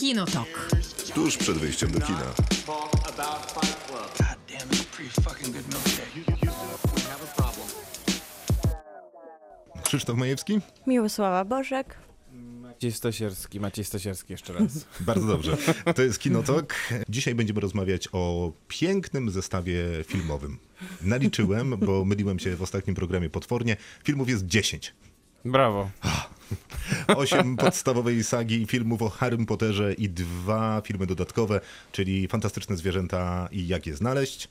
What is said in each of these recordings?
Kinotok. Tuż przed wyjściem do kina. Krzysztof Majewski? Miłosława Bożek. Maciej Stasierski, Maciej Stasierski jeszcze raz. Bardzo dobrze. To jest Kinotok. Dzisiaj będziemy rozmawiać o pięknym zestawie filmowym. Naliczyłem, bo myliłem się w ostatnim programie potwornie. Filmów jest 10. Brawo. Osiem podstawowej sagi filmów o Harrym Potterze i dwa filmy dodatkowe, czyli Fantastyczne Zwierzęta i Jak je znaleźć.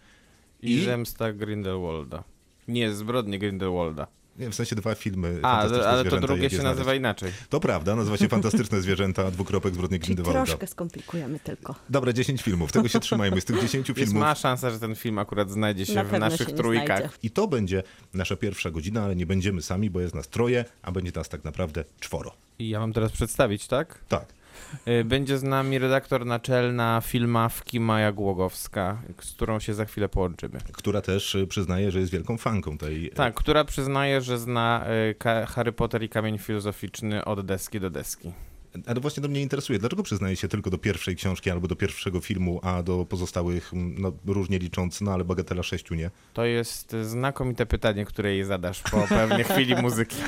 I, I- Zemsta Grindelwalda. Nie, zbrodnie Grindelwalda. Nie, w sensie dwa filmy. A, ale to drugie się znaleźć. nazywa inaczej. To prawda, nazywa się Fantastyczne Zwierzęta, dwukropek Zbrodnie Grindelwalda. troszkę skomplikujemy tylko. Dobra, 10 filmów, tego się trzymajmy. Z tych 10 Jest filmów mała szansa, że ten film akurat znajdzie się Na w naszych się trójkach. znajdzie. I to będzie nasza pierwsza godzina, ale nie będziemy sami, bo jest nas troje, a będzie nas tak naprawdę czworo. I ja mam teraz przedstawić, tak? Tak. Y, Będzie z nami redaktor naczelna filmawki Maja Głogowska, z którą się za chwilę połączymy. Która też y, przyznaje, że jest wielką fanką tej. Tak, która przyznaje, że zna y, Harry Potter i Kamień Filozoficzny od deski do deski. Ale właśnie to mnie interesuje, dlaczego przyznaje się tylko do pierwszej książki albo do pierwszego filmu, a do pozostałych, mm, no różnie licząc, no ale bagatela sześciu nie. To jest znakomite pytanie, które jej zadasz po pewnej chwili muzyki.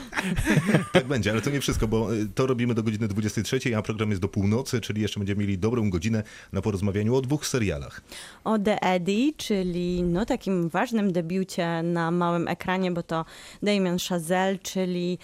Tak będzie, ale to nie wszystko, bo y, to robimy do godziny 23, a program jest do północy, czyli jeszcze będziemy mieli dobrą godzinę na porozmawianiu o dwóch serialach. O The Eddie, czyli no takim ważnym debiucie na małym ekranie, bo to Damien Chazelle, czyli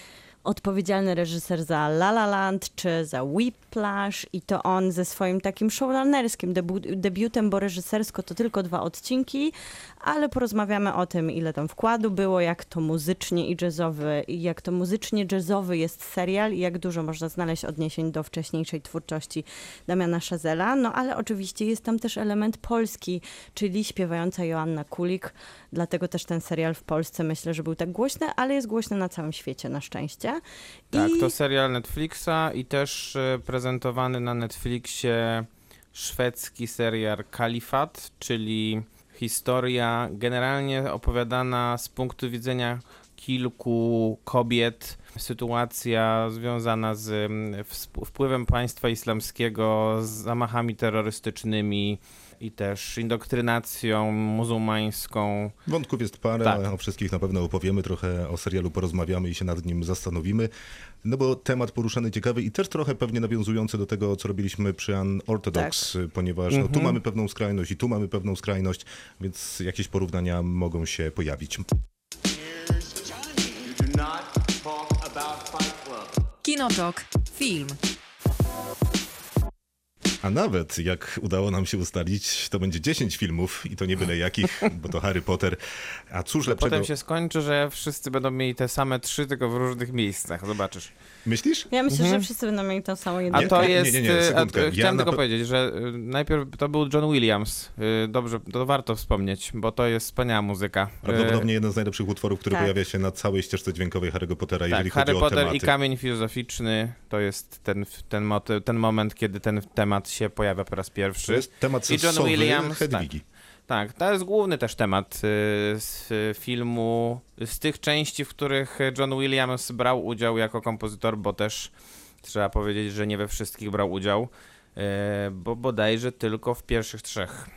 odpowiedzialny reżyser za La La Land czy za Whiplash i to on ze swoim takim showrunnerskim debiutem, bo reżysersko to tylko dwa odcinki, ale porozmawiamy o tym, ile tam wkładu było, jak to muzycznie i jazzowy, jak to muzycznie jazzowy jest serial i jak dużo można znaleźć odniesień do wcześniejszej twórczości Damiana Chazela. No ale oczywiście jest tam też element polski, czyli śpiewająca Joanna Kulik, dlatego też ten serial w Polsce myślę, że był tak głośny, ale jest głośny na całym świecie na szczęście. Tak, I to serial Netflixa i też e, prezentowany na Netflixie szwedzki serial Kalifat, czyli historia generalnie opowiadana z punktu widzenia kilku kobiet. Sytuacja związana z mm, wpływem państwa islamskiego, z zamachami terrorystycznymi i też indoktrynacją muzułmańską. Wątków jest parę, Tak. o wszystkich na pewno opowiemy, trochę o serialu porozmawiamy i się nad nim zastanowimy. No bo temat poruszany ciekawy i też trochę pewnie nawiązujący do tego, co robiliśmy przy Unorthodox, Tak. ponieważ no, tu Mhm. mamy pewną skrajność i tu mamy pewną skrajność, więc jakieś porównania mogą się pojawić. You do not talk about Fight Club. Kinotok. Film. A nawet jak udało nam się ustalić, to będzie 10 filmów i to nie byle jakich, bo to Harry Potter. A cóż lepszego... Potem się skończy, że wszyscy będą mieli te same trzy, tylko w różnych miejscach. Zobaczysz. Myślisz? ja myślę, Mhm. że wszyscy będą mieli tą samą A jedynkę. to nie, jest. nie, nie, e, sekundkę. a, Ja Chciałem na tylko powiedzieć, że e, najpierw to był John Williams. E, Dobrze, to warto wspomnieć, bo to jest wspaniała muzyka. E, Prawdopodobnie jeden z najlepszych utworów, który tak. pojawia się na całej ścieżce dźwiękowej Harry'ego Pottera, jeżeli Tak, chodzi Harry o Potter tematy. i Kamień Filozoficzny to jest ten, ten, ten moment, kiedy ten temat się pojawia po raz To pierwszy. jest temat I John Williams, Hedwigi. Tak, to jest główny też temat y, z filmu, z tych części, w których John Williams brał udział jako kompozytor, bo też trzeba powiedzieć, że nie we wszystkich brał udział, y, bo bodajże tylko w pierwszych trzech.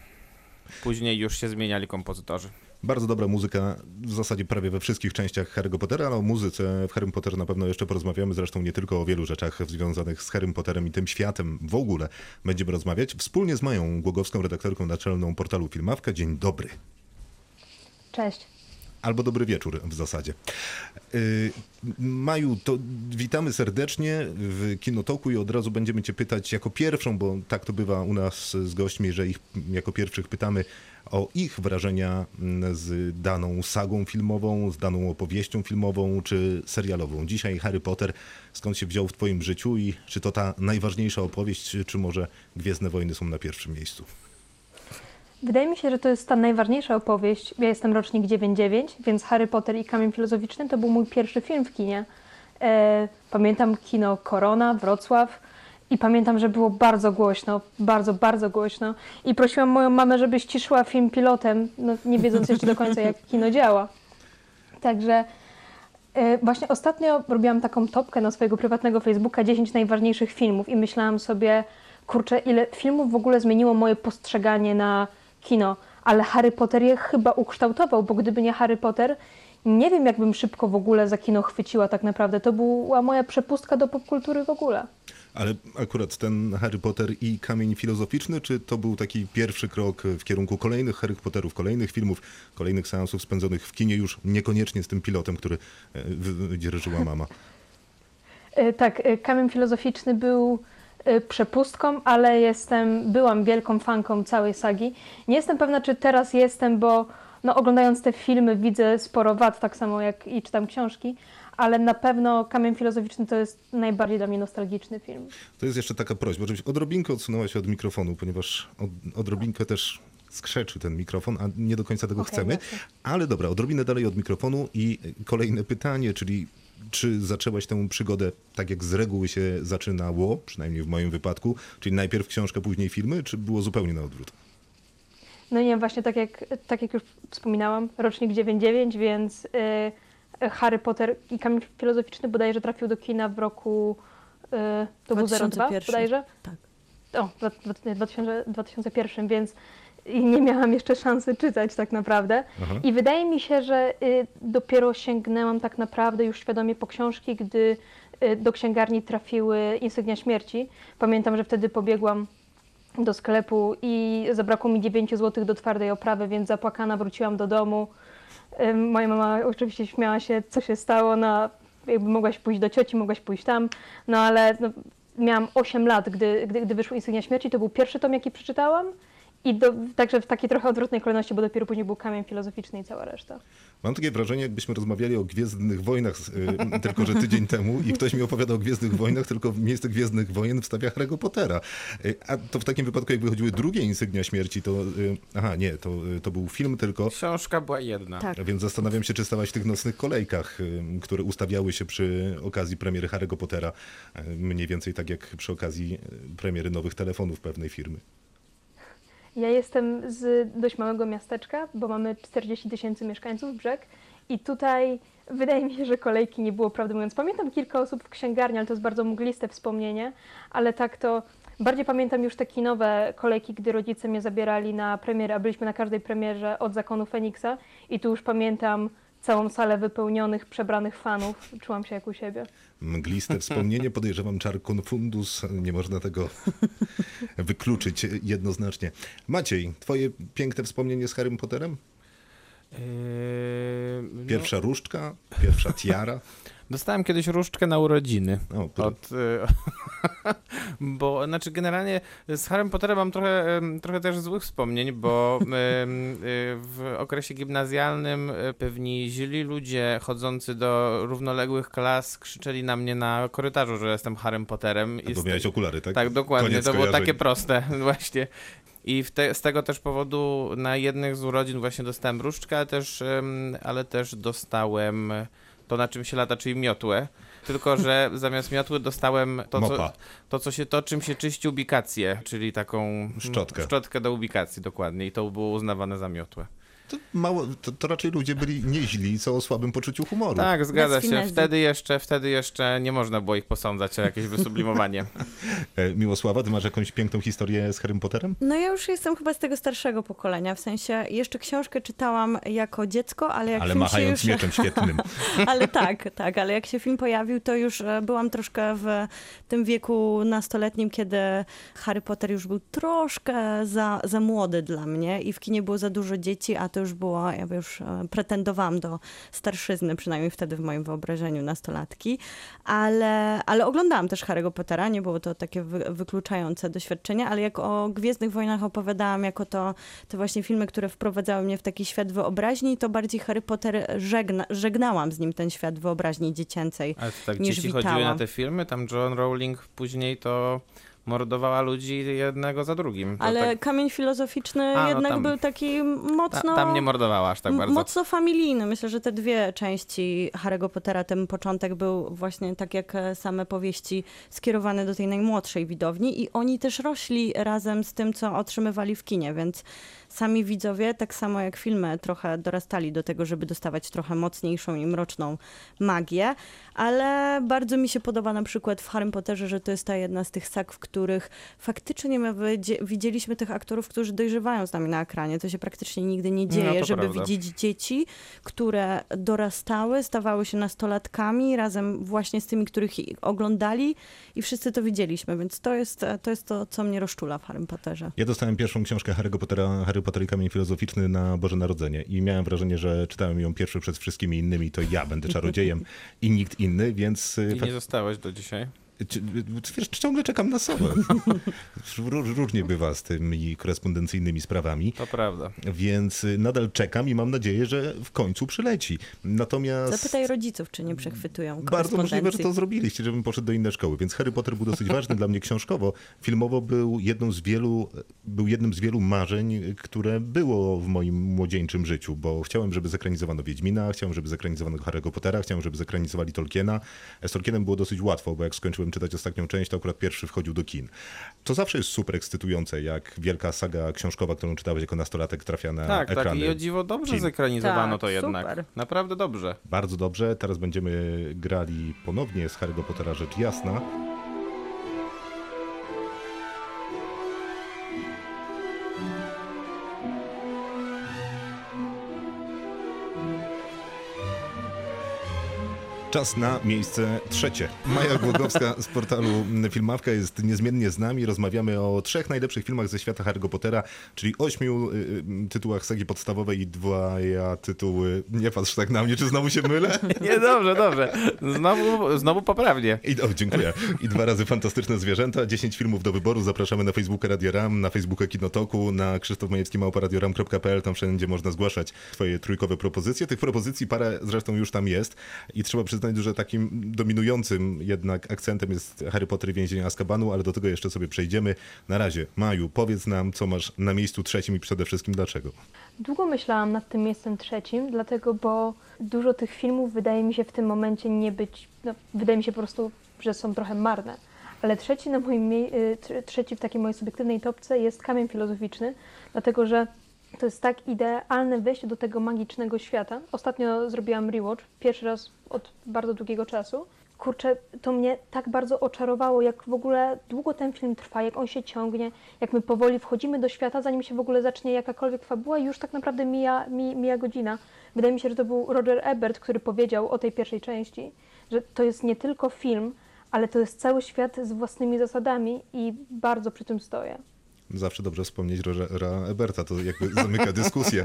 Później już się zmieniali kompozytorzy. Bardzo dobra muzyka w zasadzie prawie we wszystkich częściach Harry'ego Pottera, ale o muzyce w Harrym Potterze na pewno jeszcze porozmawiamy, zresztą nie tylko o wielu rzeczach związanych z Harrym Potterem i tym światem w ogóle będziemy rozmawiać. Wspólnie z Mają Głogowską, redaktorką naczelną portalu Filmawka. Dzień dobry. Cześć. Albo dobry wieczór w zasadzie. Yy, Maju, to witamy serdecznie w Kinotoku i od razu będziemy Cię pytać jako pierwszą, bo tak to bywa u nas z gośćmi, że ich jako pierwszych pytamy o ich wrażenia z daną sagą filmową, z daną opowieścią filmową czy serialową. Dzisiaj Harry Potter, skąd się wziął w Twoim życiu i czy to ta najważniejsza opowieść, czy może Gwiezdne Wojny są na pierwszym miejscu? Wydaje mi się, że to jest ta najważniejsza opowieść. Ja jestem rocznik 99, więc Harry Potter i Kamień Filozoficzny to był mój pierwszy film w kinie. E, pamiętam kino Korona, Wrocław i pamiętam, że było bardzo głośno, bardzo, bardzo głośno. I prosiłam moją mamę, żeby ściszyła film pilotem, no, nie wiedząc jeszcze do końca, jak kino działa. Także e, właśnie ostatnio robiłam taką topkę na swojego prywatnego Facebooka 10 najważniejszych filmów i myślałam sobie, kurczę, ile filmów w ogóle zmieniło moje postrzeganie na kino, ale Harry Potter je chyba ukształtował, bo gdyby nie Harry Potter, nie wiem, jakbym szybko w ogóle za kino chwyciła tak naprawdę. To była moja przepustka do popkultury w ogóle. Ale akurat ten Harry Potter i kamień filozoficzny, czy to był taki pierwszy krok w kierunku kolejnych Harry Potterów, kolejnych filmów, kolejnych seansów spędzonych w kinie, już niekoniecznie z tym pilotem, który e, dzierżyła mama? E, Tak, e, kamień filozoficzny był przepustką, ale jestem, byłam wielką fanką całej sagi. Nie jestem pewna, czy teraz jestem, bo no, oglądając te filmy widzę sporo wad, tak samo jak i czytam książki, ale na pewno Kamień Filozoficzny to jest najbardziej dla mnie nostalgiczny film. To jest jeszcze taka prośba, żebyś odrobinkę odsunęła się od mikrofonu, ponieważ od, odrobinkę też skrzeczy ten mikrofon, a nie do końca tego Okej, chcemy. Ale dobra, odrobinę dalej od mikrofonu i kolejne pytanie, czyli czy zaczęłaś tę przygodę tak jak z reguły się zaczynało, przynajmniej w moim wypadku, czyli najpierw książka, później filmy, czy było zupełnie na odwrót? No nie, właśnie tak jak, tak jak już wspominałam, rocznik 99, więc y, Harry Potter i Kamień Filozoficzny bodajże trafił do kina w roku, y, to był 02 2001. bodajże? Tak. O, dwa- dwa- 2000, 2001, więc i nie miałam jeszcze szansy czytać tak naprawdę. Aha. I wydaje mi się, że y, dopiero sięgnęłam tak naprawdę już świadomie po książki, gdy y, do księgarni trafiły Insygnia Śmierci. Pamiętam, że wtedy pobiegłam do sklepu i zabrakło mi 9 zł do twardej oprawy, więc zapłakana wróciłam do domu. Moja mama oczywiście śmiała się, co się stało, no jakby mogłaś pójść do cioci, mogłaś pójść tam, no ale no, miałam 8 lat, gdy, gdy, gdy wyszły Insygnia Śmierci, to był pierwszy tom, jaki przeczytałam i do, także w takiej trochę odwrotnej kolejności, bo dopiero później był Kamień Filozoficzny i cała reszta. Mam takie wrażenie, jakbyśmy rozmawiali o Gwiezdnych Wojnach, y, tylko że tydzień temu i ktoś mi opowiadał o Gwiezdnych Wojnach, tylko w miejsce Gwiezdnych Wojen wstawia Harry'ego Pottera. Y, A to w takim wypadku, jakby chodziły drugie Insygnia Śmierci, to... y, Aha, nie, to, y, to był film tylko... Książka była jedna. Tak. A Więc zastanawiam się, czy stałaś w tych nocnych kolejkach, y, które ustawiały się przy okazji premiery Harry'ego Pottera, y, mniej więcej tak jak przy okazji premiery nowych telefonów pewnej firmy. Ja jestem z dość małego miasteczka, bo mamy 40 tysięcy mieszkańców, brzeg. I tutaj wydaje mi się, że kolejki nie było, prawdę mówiąc. Pamiętam kilka osób w księgarni, ale to jest bardzo mgliste wspomnienie. Ale tak to bardziej pamiętam już te kinowe kolejki, gdy rodzice mnie zabierali na premierę, a byliśmy na każdej premierze od Zakonu Feniksa. I tu już pamiętam całą salę wypełnionych, przebranych fanów. Czułam się jak u siebie. Mgliste wspomnienie, podejrzewam czar confundus, nie można tego wykluczyć jednoznacznie. Maciej, twoje piękne wspomnienie z Harrym Potterem? Yy, no, Pierwsza różdżka, pierwsza tiara. Dostałem kiedyś różdżkę na urodziny. O, Od, y, bo, znaczy generalnie z Harrym Potterem mam trochę, trochę też złych wspomnień, bo y, w okresie gimnazjalnym y, pewni źli ludzie chodzący do równoległych klas krzyczeli na mnie na korytarzu, że jestem Harrym Potterem. I bo miałeś okulary, tak? tak, dokładnie. Koniec to było takie proste, właśnie. I te, z tego też powodu na jednych z urodzin właśnie dostałem różdżkę, ale też, ale też dostałem to, na czym się lata, czyli miotłę. Tylko, że zamiast miotły dostałem to, co, to, co się, to czym się czyści ubikację, czyli taką Szczotkę. szczotkę do ubikacji, dokładnie. I to było uznawane za miotłę. To, mało, to, to raczej ludzie byli nieźli, co o słabym poczuciu humoru. Tak, zgadza się. Wtedy jeszcze, wtedy jeszcze nie można było ich posądzać o jakieś wysublimowanie. E, Miłosława, ty masz jakąś piękną historię z Harrym Potterem? No ja już jestem chyba z tego starszego pokolenia, w sensie jeszcze książkę czytałam jako dziecko, ale jak Ale film machając się już... mieczem świetnym. Ale tak, tak, ale jak się film pojawił, to już e, byłam troszkę w tym wieku nastoletnim, kiedy Harry Potter już był troszkę za, za młody dla mnie i w kinie było za dużo dzieci, a to już było, ja już e, pretendowałam do starszyzny, przynajmniej wtedy w moim wyobrażeniu nastolatki, ale, ale oglądałam też Harry'ego Pottera, nie było to takie wy, wykluczające doświadczenie, ale jak o Gwiezdnych Wojnach opowiadałam jako to te właśnie filmy, które wprowadzały mnie w taki świat wyobraźni, to bardziej Harry Potter żegna, żegnałam z nim ten świat wyobraźni dziecięcej. Ale to tak niż dzieci chodziły na witałam. te filmy, tam John Rowling później to mordowała ludzi jednego za drugim. To Ale tak, kamień filozoficzny A, no jednak tam- był taki ta, mocno... tam nie mordowała aż tak bardzo. Mocno familijny. Myślę, że te dwie części Harry'ego Pottera, ten początek był właśnie tak jak e, same powieści skierowane do tej najmłodszej widowni i oni też rośli razem z tym, co otrzymywali w kinie, więc sami widzowie, tak samo jak filmy, trochę dorastali do tego, żeby dostawać trochę mocniejszą i mroczną magię, ale bardzo mi się podoba na przykład w Harry Potterze, że to jest ta jedna z tych sag, w których faktycznie my widzieliśmy tych aktorów, którzy dojrzewają z nami na ekranie. To się praktycznie nigdy nie dzieje, No, żeby prawda. widzieć dzieci, które dorastały, stawały się nastolatkami razem właśnie z tymi, których ich oglądali i wszyscy to widzieliśmy, więc to jest to, jest to co mnie rozczula w Harry Potterze. Ja dostałem pierwszą książkę Harry'ego Pottera, Harry Potter i Kamień Filozoficzny na Boże Narodzenie i miałem wrażenie, że czytałem ją pierwszy przed wszystkimi innymi, to ja będę czarodziejem i nikt inny, więc y, I nie zostałeś do dzisiaj. Wiesz, ciągle czekam na sowę. Ró- Różnie bywa z tymi korespondencyjnymi sprawami, To prawda. więc y, nadal czekam i mam nadzieję, że w końcu przyleci. Natomiast Zapytaj rodziców, czy nie przechwytują bardzo możliwe, że to zrobiliście, żebym poszedł do innej szkoły. Więc Harry Potter był dosyć ważny dla mnie książkowo. Filmowo był jedną z wielu, był jednym z wielu marzeń, które było w moim młodzieńczym życiu, bo chciałem, żeby zekranizowano Wiedźmina, chciałem, żeby zekranizowano Harry'ego Pottera, chciałem, żeby zekranizowali Tolkiena. Z Tolkienem było dosyć łatwo, bo jak skończyłem czytać ostatnią część, to akurat pierwszy wchodził do kin. To zawsze jest super ekscytujące, jak wielka saga książkowa, którą czytałeś jako nastolatek, trafia na Tak, tak. ekrany. I o dziwo dobrze kin. zekranizowano Tak, to jednak. super. Naprawdę dobrze. Bardzo dobrze. Teraz będziemy grali ponownie z Harry'ego Pottera rzecz jasna. Czas na miejsce trzecie. Maja Głogowska z portalu Filmawka jest niezmiennie z nami. Rozmawiamy o trzech najlepszych filmach ze świata Harry'ego Pottera, czyli ośmiu y, y, tytułach sagi podstawowej i dwa tytuły. Nie patrz tak na mnie, czy znowu się mylę? Nie, dobrze, dobrze. Znowu, znowu poprawnie. I, o, dziękuję. I dwa razy fantastyczne zwierzęta. 10 filmów do wyboru. Zapraszamy na Facebooka Radio Ram, na Facebooka Kinotoku, na Krzysztof Majewski małparadioram.pl. Tam wszędzie można zgłaszać twoje trójkowe propozycje. Tych propozycji parę zresztą już tam jest. I trzeba przyznać, że takim dominującym jednak akcentem jest Harry Potter i więzienie Azkabanu, ale do tego jeszcze sobie przejdziemy. Na razie, Maju, powiedz nam, co masz na miejscu trzecim i przede wszystkim dlaczego. Długo myślałam nad tym miejscem trzecim, dlatego, bo dużo tych filmów wydaje mi się w tym momencie nie być, no, wydaje mi się po prostu, że są trochę marne. Ale trzeci, na moim, y, tr- trzeci w takiej mojej subiektywnej topce jest Kamień Filozoficzny, dlatego że to jest tak idealne wejście do tego magicznego świata. Ostatnio zrobiłam rewatch, pierwszy raz od bardzo długiego czasu. Kurczę, to mnie tak bardzo oczarowało, jak w ogóle długo ten film trwa, jak on się ciągnie, jak my powoli wchodzimy do świata, zanim się w ogóle zacznie jakakolwiek fabuła już tak naprawdę mija, mi, mija godzina. Wydaje mi się, że to był Roger Ebert, który powiedział o tej pierwszej części, że to jest nie tylko film, ale to jest cały świat z własnymi zasadami i bardzo przy tym stoję. Zawsze dobrze wspomnieć Rogera Eberta, to jakby zamyka dyskusję.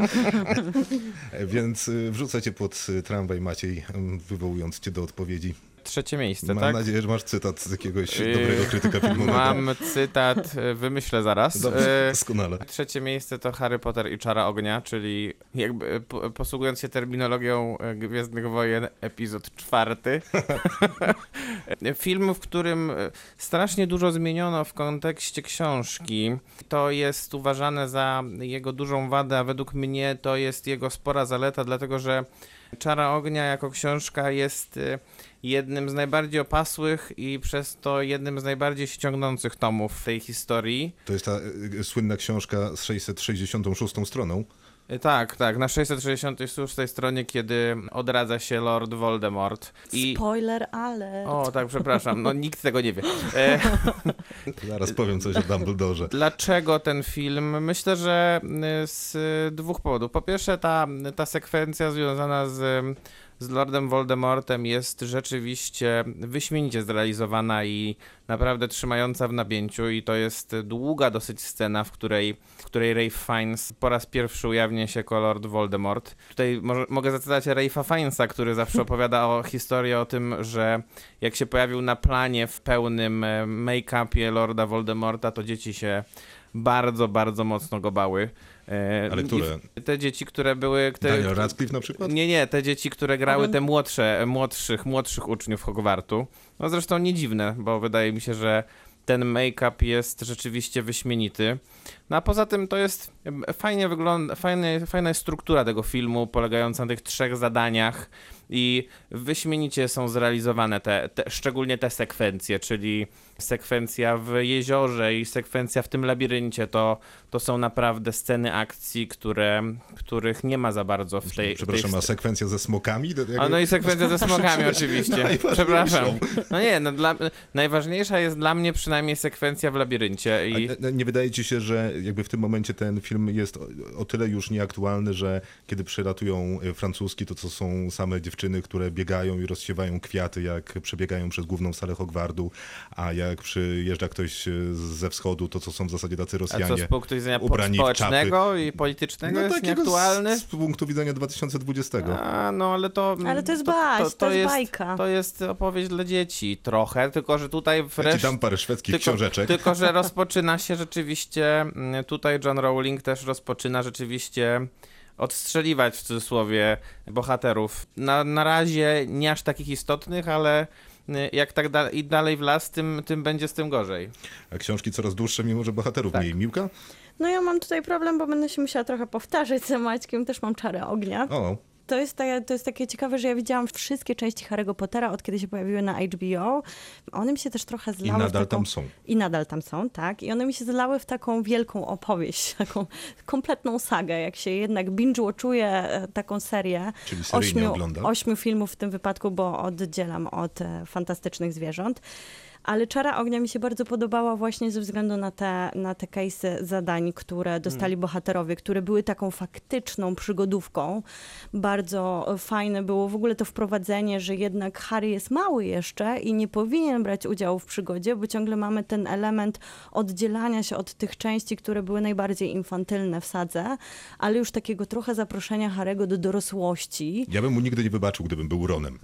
Więc y, wrzucę cię pod y, tramwaj, Maciej, y, wywołując cię do odpowiedzi. Trzecie miejsce, Mam tak? nadzieję, że masz cytat z jakiegoś Yy, dobrego krytyka filmowego. Mam cytat, e, wymyślę zaraz. Dobrze, E, doskonale. Trzecie miejsce to Harry Potter i Czara Ognia, czyli jakby po- posługując się terminologią Gwiezdnych Wojen, epizod czwarty. Film, w którym strasznie dużo zmieniono w kontekście książki. To jest uważane za jego dużą wadę, a według mnie to jest jego spora zaleta, dlatego że Czara Ognia jako książka jest jednym z najbardziej opasłych i przez to jednym z najbardziej ściągnących tomów tej historii. To jest ta y, słynna książka z 666 stroną. Y, Tak, tak, na 666 stronie, kiedy odradza się Lord Voldemort. I... Spoiler alert. O, tak, przepraszam, no nikt tego nie wie. E, Zaraz powiem coś o Dumbledore. dlaczego ten film? Myślę, że z dwóch powodów. Po pierwsze, ta, ta sekwencja związana z, z Lordem Voldemortem jest rzeczywiście wyśmienicie zrealizowana i naprawdę trzymająca w napięciu i to jest długa dosyć scena, w której, w której Rafe Fiennes po raz pierwszy ujawnia się jako Lord Voldemort. Tutaj może, mogę zacytać Rafe'a Fiennesa, który zawsze opowiada o historii o tym, że jak się pojawił na planie w pełnym e, make-upie Lorda Voldemorta, to dzieci się bardzo, bardzo mocno go bały. E, Ale które? Te dzieci, które były... Te, Daniel Radcliffe na przykład? nie, nie, te dzieci, które grały te młodsze, młodszych, młodszych uczniów Hogwartu. No zresztą nie dziwne, bo wydaje mi się, że ten make-up jest rzeczywiście wyśmienity. No a poza tym to jest fajnie wygląda, fajnie, fajna jest struktura tego filmu, polegająca na tych trzech zadaniach. i wyśmienicie są zrealizowane te, te, szczególnie te sekwencje, czyli sekwencja w jeziorze i sekwencja w tym labiryncie, to, to są naprawdę sceny akcji, które, których nie ma za bardzo w tej... Przepraszam, tej a sekwencja ze smokami? Jakby- a no i sekwencja ze smokami oczywiście. Przepraszam. No nie, no dla, najważniejsza jest dla mnie przynajmniej sekwencja w labiryncie A i... nie- nie wydaje ci się, że jakby w tym momencie ten film jest o, tyle już nieaktualny, że kiedy przylatują e, francuski, to to są same dziewczyny, które biegają i rozsiewają kwiaty, jak przebiegają przez główną salę Hogwardu, a jak przyjeżdża ktoś e, ze wschodu, to to są w zasadzie tacy A Rosjanie. co z punktu widzenia ubrani społecznego i politycznego jest takiego nieaktualny? Z, z punktu widzenia 2020. A, no ale to... Ale to jest baś, to jest jest bajka. To jest opowieść dla dzieci trochę, tylko że tutaj Ja ci wreszcie... dam parę szwedzkich Tylko, książeczek. tylko, że rozpoczyna się rzeczywiście, mm, tutaj John Rowling też rozpoczyna rzeczywiście odstrzeliwać w cudzysłowie bohaterów. Na, na razie nie aż takich istotnych, ale y, jak tak da i dalej w las, tym, tym będzie z tym gorzej. A książki coraz dłuższe, mimo że bohaterów Tak. mniej. Miłka? No ja mam tutaj problem, bo będę się musiała trochę powtarzać z Maćkiem, też mam czarę ognia. O, To jest, ta, to jest takie ciekawe, że ja widziałam wszystkie części Harry'ego Pottera, od kiedy się pojawiły na HBO. One mi się też trochę i zlały w nadal taką... tam są. I nadal tam są, tak. I one mi się zlały w taką wielką opowieść, taką kompletną sagę. Jak się jednak binge-watchuje e, taką serię Czyli ośmiu, ogląda. ośmiu filmów w tym wypadku, bo oddzielam od e, fantastycznych zwierząt. Ale Czara Ognia mi się bardzo podobała właśnie ze względu na te, na te case'y zadań, które dostali bohaterowie, które były taką faktyczną przygodówką. Bardzo fajne było w ogóle to wprowadzenie, że jednak Harry jest mały jeszcze i nie powinien brać udziału w przygodzie, bo ciągle mamy ten element oddzielania się od tych części, które były najbardziej infantylne w sadze, ale już takiego trochę zaproszenia Harego do dorosłości. Ja bym mu nigdy nie wybaczył, gdybym był Ronem.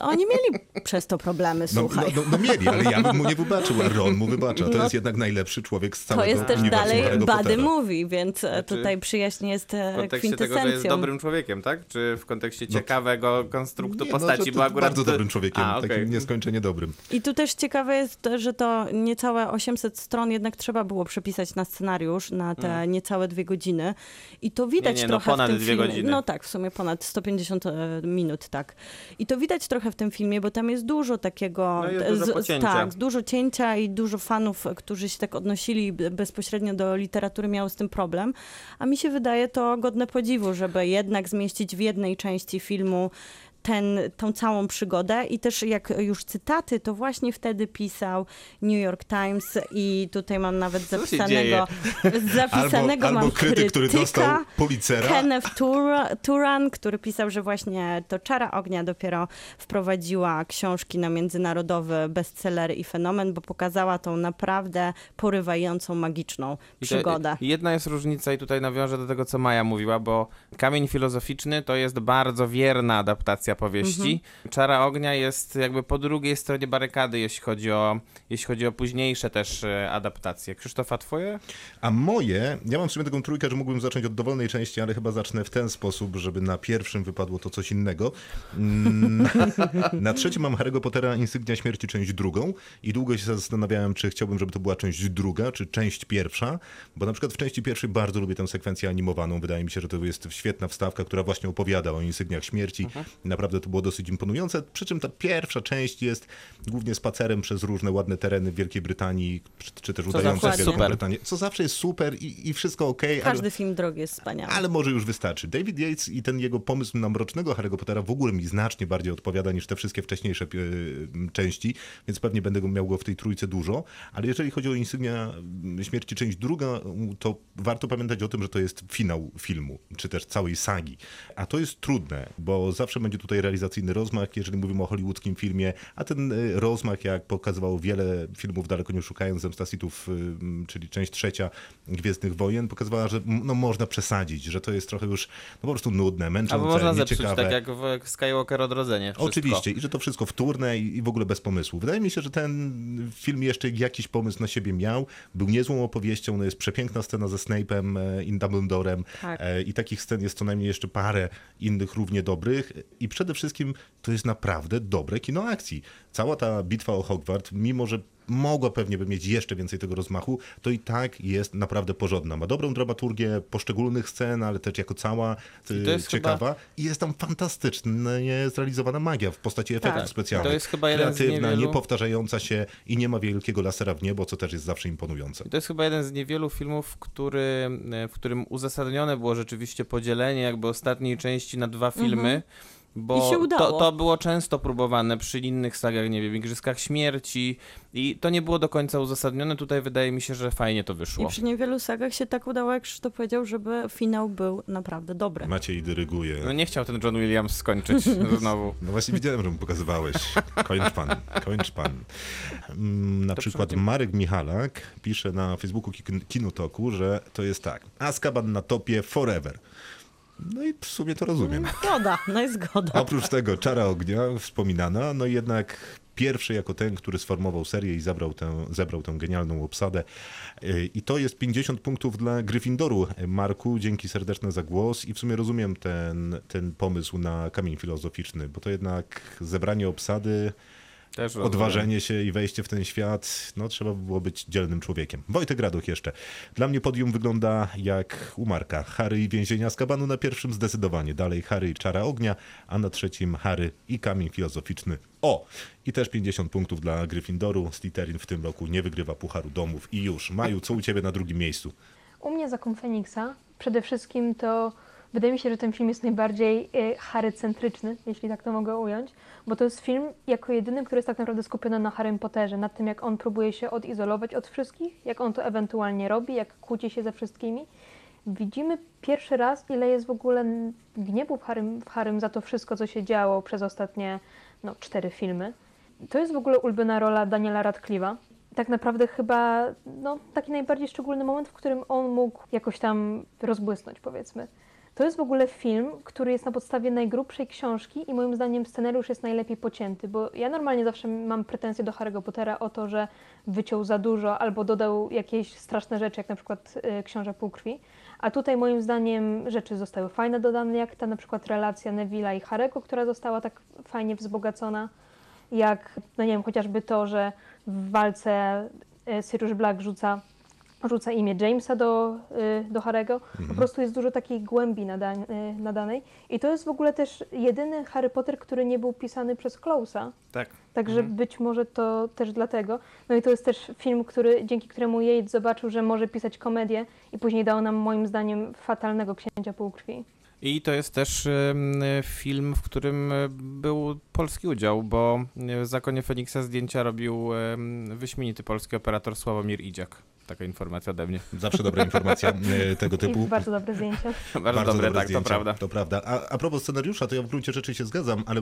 Oni mieli przez to problemy, No, słuchaj. no, no, no mieli, ale ja bym mu nie wybaczył, a Ron mu wybacza. To No, jest jednak najlepszy człowiek z To całego jest też dalej Pottera. Mówi, więc e, Znaczy, tutaj przyjaźń jest e, W kontekście tego, że jest dobrym człowiekiem, tak? Czy w kontekście ciekawego konstruktu Nie, no, postaci, to bo akurat... Bardzo dobrym człowiekiem, A, okej. takim nieskończenie dobrym. I tu też ciekawe jest, to, że to niecałe 800 stron jednak trzeba było przepisać na scenariusz na te niecałe dwie godziny. I to widać Mm. Nie, nie, no trochę ponad w tym dwie filmie. godziny. No tak, w sumie ponad 150 e, minut, tak. I to widać trochę w tym filmie, bo tam jest dużo takiego... No jest dużo pocięcia. Tak, dużo cięcia i dużo fanów, którzy się tak odnosili bezpośrednio do literatury, miało z tym problem. A mi się wydaje to godne podziwu, żeby jednak zmieścić w jednej części filmu ten, tą całą przygodę i też jak już cytaty, to właśnie wtedy pisał New York Times i tutaj mam nawet zapisanego, zapisanego Albo, mam albo krytyk, który dostał policera. Kenneth Tur- Turan, który pisał, że właśnie to Czara Ognia dopiero wprowadziła książki na międzynarodowy bestseller i fenomen, bo pokazała tą naprawdę porywającą, magiczną I to- przygodę. Jedna jest różnica i tutaj nawiążę do tego, co Maja mówiła, bo Kamień Filozoficzny to jest bardzo wierna adaptacja powieści. Czara Ognia jest jakby po drugiej stronie barykady, jeśli chodzi o, jeśli chodzi o późniejsze też e, adaptacje. Krzysztofa, twoje? A moje, ja mam w sumie taką trójkę, że mógłbym zacząć od dowolnej części, ale chyba zacznę w ten sposób, żeby na pierwszym wypadło to coś innego. Mm, Na trzecim mam Harry'ego Pottera Insygnia Śmierci, część drugą i długo się zastanawiałem, czy chciałbym, żeby to była część druga, czy część pierwsza, bo na przykład w części pierwszej bardzo lubię tę sekwencję animowaną. Wydaje mi się, że to jest świetna wstawka, która właśnie opowiada o Insygniach Śmierci. Naprawdę to było dosyć imponujące, przy czym ta pierwsza część jest głównie spacerem przez różne ładne tereny w Wielkiej Brytanii, czy, czy też udające zawsze w Wielką. Brytanię, co zawsze jest super i, i wszystko okej, ale, Każdy film drogi jest wspaniały. ale może już wystarczy. David Yates i ten jego pomysł na mrocznego Harry'ego Pottera w ogóle mi znacznie bardziej odpowiada niż te wszystkie wcześniejsze e, części, więc pewnie będę go miał go w tej trójce dużo, ale jeżeli chodzi o Insygnia Śmierci część druga, to warto pamiętać o tym, że to jest finał filmu, czy też całej sagi. A to jest trudne, bo zawsze będzie tutaj realizacyjny rozmach, jeżeli mówimy o hollywoodzkim filmie, a ten e, rozmach, jak pokazywało wiele filmów Daleko nie szukając, Zemsta Sithów, y, czyli część trzecia Gwiezdnych Wojen, pokazywała, że no, można przesadzić, że to jest trochę już no, po prostu nudne, męczące, Albo można zepsuć, nieciekawe. tak jak w Skywalker Odrodzenie. Wszystko. Oczywiście, i że to wszystko wtórne i, i w ogóle bez pomysłu. Wydaje mi się, że ten film jeszcze jakiś pomysł na siebie miał. Był niezłą opowieścią, no jest przepiękna scena ze Snape'em e, i Dumbledorem Tak. e, i takich scen jest co najmniej jeszcze parę innych równie dobrych i przede przede wszystkim to jest naprawdę dobre kino akcji. Cała ta bitwa o Hogwart, mimo że mogła pewnie by mieć jeszcze więcej tego rozmachu, to i tak jest naprawdę porządna. Ma dobrą dramaturgię poszczególnych scen, ale też jako cała y, to jest ciekawa. I jest tam fantastycznie zrealizowana magia w postaci efektów Tak. specjalnych. To jest chyba jeden z Kreatywna, niewielu- niepowtarzająca się i nie ma wielkiego lasera w niebo, co też jest zawsze imponujące. I to jest chyba jeden z niewielu filmów, który, e, w którym uzasadnione było rzeczywiście podzielenie jakby ostatniej części na dwa filmy. Bo I się udało. To, to było często próbowane przy innych sagach, nie wiem, Igrzyskach Śmierci i to nie było do końca uzasadnione. Tutaj wydaje mi się, że fajnie to I wyszło. przy niewielu sagach się tak udało, jak Krzysztof powiedział, żeby finał był naprawdę dobry. Maciej dyryguje. No nie chciał ten John Williams skończyć znowu. No właśnie widziałem, że mu pokazywałeś. Kończ pan, kończ pan. Mm, Na To przykład. Marek Michalak pisze na Facebooku Kin- Kinotoku, że to jest tak. Azkaban na topie forever. No i w sumie to rozumiem. Zgoda, no i zgoda. Oprócz tego Czara Ognia wspominana, no jednak pierwszy jako ten, który sformował serię i zabrał tę, zebrał tę genialną obsadę. I to jest 50 punktów dla Gryffindoru. Marku, dzięki serdeczne za głos i w sumie rozumiem ten, ten pomysł na kamień filozoficzny, bo to jednak zebranie obsady, Też odważenie się i wejście w ten świat, no trzeba by było być dzielnym człowiekiem. Wojtek Radoch jeszcze. Dla mnie podium wygląda jak u Marka. Harry i więzienia z kabanu na pierwszym zdecydowanie. Dalej Harry i czara ognia, a na trzecim Harry i kamień filozoficzny. O! I też 50 punktów dla Gryffindoru. Slytherin w tym roku nie wygrywa Pucharu Domów i już. Maju, co u ciebie na drugim miejscu? U mnie Zakon Feniksa przede wszystkim to wydaje mi się, że ten film jest najbardziej e, harycentryczny, jeśli tak to mogę ująć, bo to jest film jako jedyny, który jest tak naprawdę skupiony na Harrym Potterze, nad tym jak on próbuje się odizolować od wszystkich, jak on to ewentualnie robi, jak kłóci się ze wszystkimi. Widzimy pierwszy raz, ile jest w ogóle gniewu w Harrym, w Harrym za to wszystko, co się działo przez ostatnie no, cztery filmy. To jest w ogóle ulubiona rola Daniela Radcliffe'a. Tak naprawdę chyba no, taki najbardziej szczególny moment, w którym on mógł jakoś tam rozbłysnąć, powiedzmy. To jest w ogóle film, który jest na podstawie najgrubszej książki i moim zdaniem scenariusz jest najlepiej pocięty, bo ja normalnie zawsze mam pretensje do Harry'ego Pottera o to, że wyciął za dużo albo dodał jakieś straszne rzeczy, jak na przykład y, Książę Półkrwi. A tutaj moim zdaniem rzeczy zostały fajne dodane, jak ta na przykład relacja Neville'a i Harego, która została tak fajnie wzbogacona, jak, no nie wiem, chociażby to, że w walce y, Sirius Black rzuca rzuca imię Jamesa do, y, do Harego. Po prostu jest dużo takiej głębi nada, y, nadanej. I to jest w ogóle też jedyny Harry Potter, który nie był pisany przez Klausa. Tak. Także być może to też dlatego. No i to jest też film, który, dzięki któremu Yates zobaczył, że może pisać komedię i później dał nam moim zdaniem fatalnego Księcia Półkrwi. I to jest też film, w którym e, był polski udział, bo e, w Zakonie Feniksa zdjęcia robił wyśmienity polski operator Sławomir Idziak. Taka informacja ode mnie. Zawsze dobra informacja e, tego I typu. bardzo dobre zdjęcie. Bardzo, dobre, tak, zdjęcia, to prawda. To prawda. A, a propos scenariusza, to ja w gruncie rzeczy się zgadzam, ale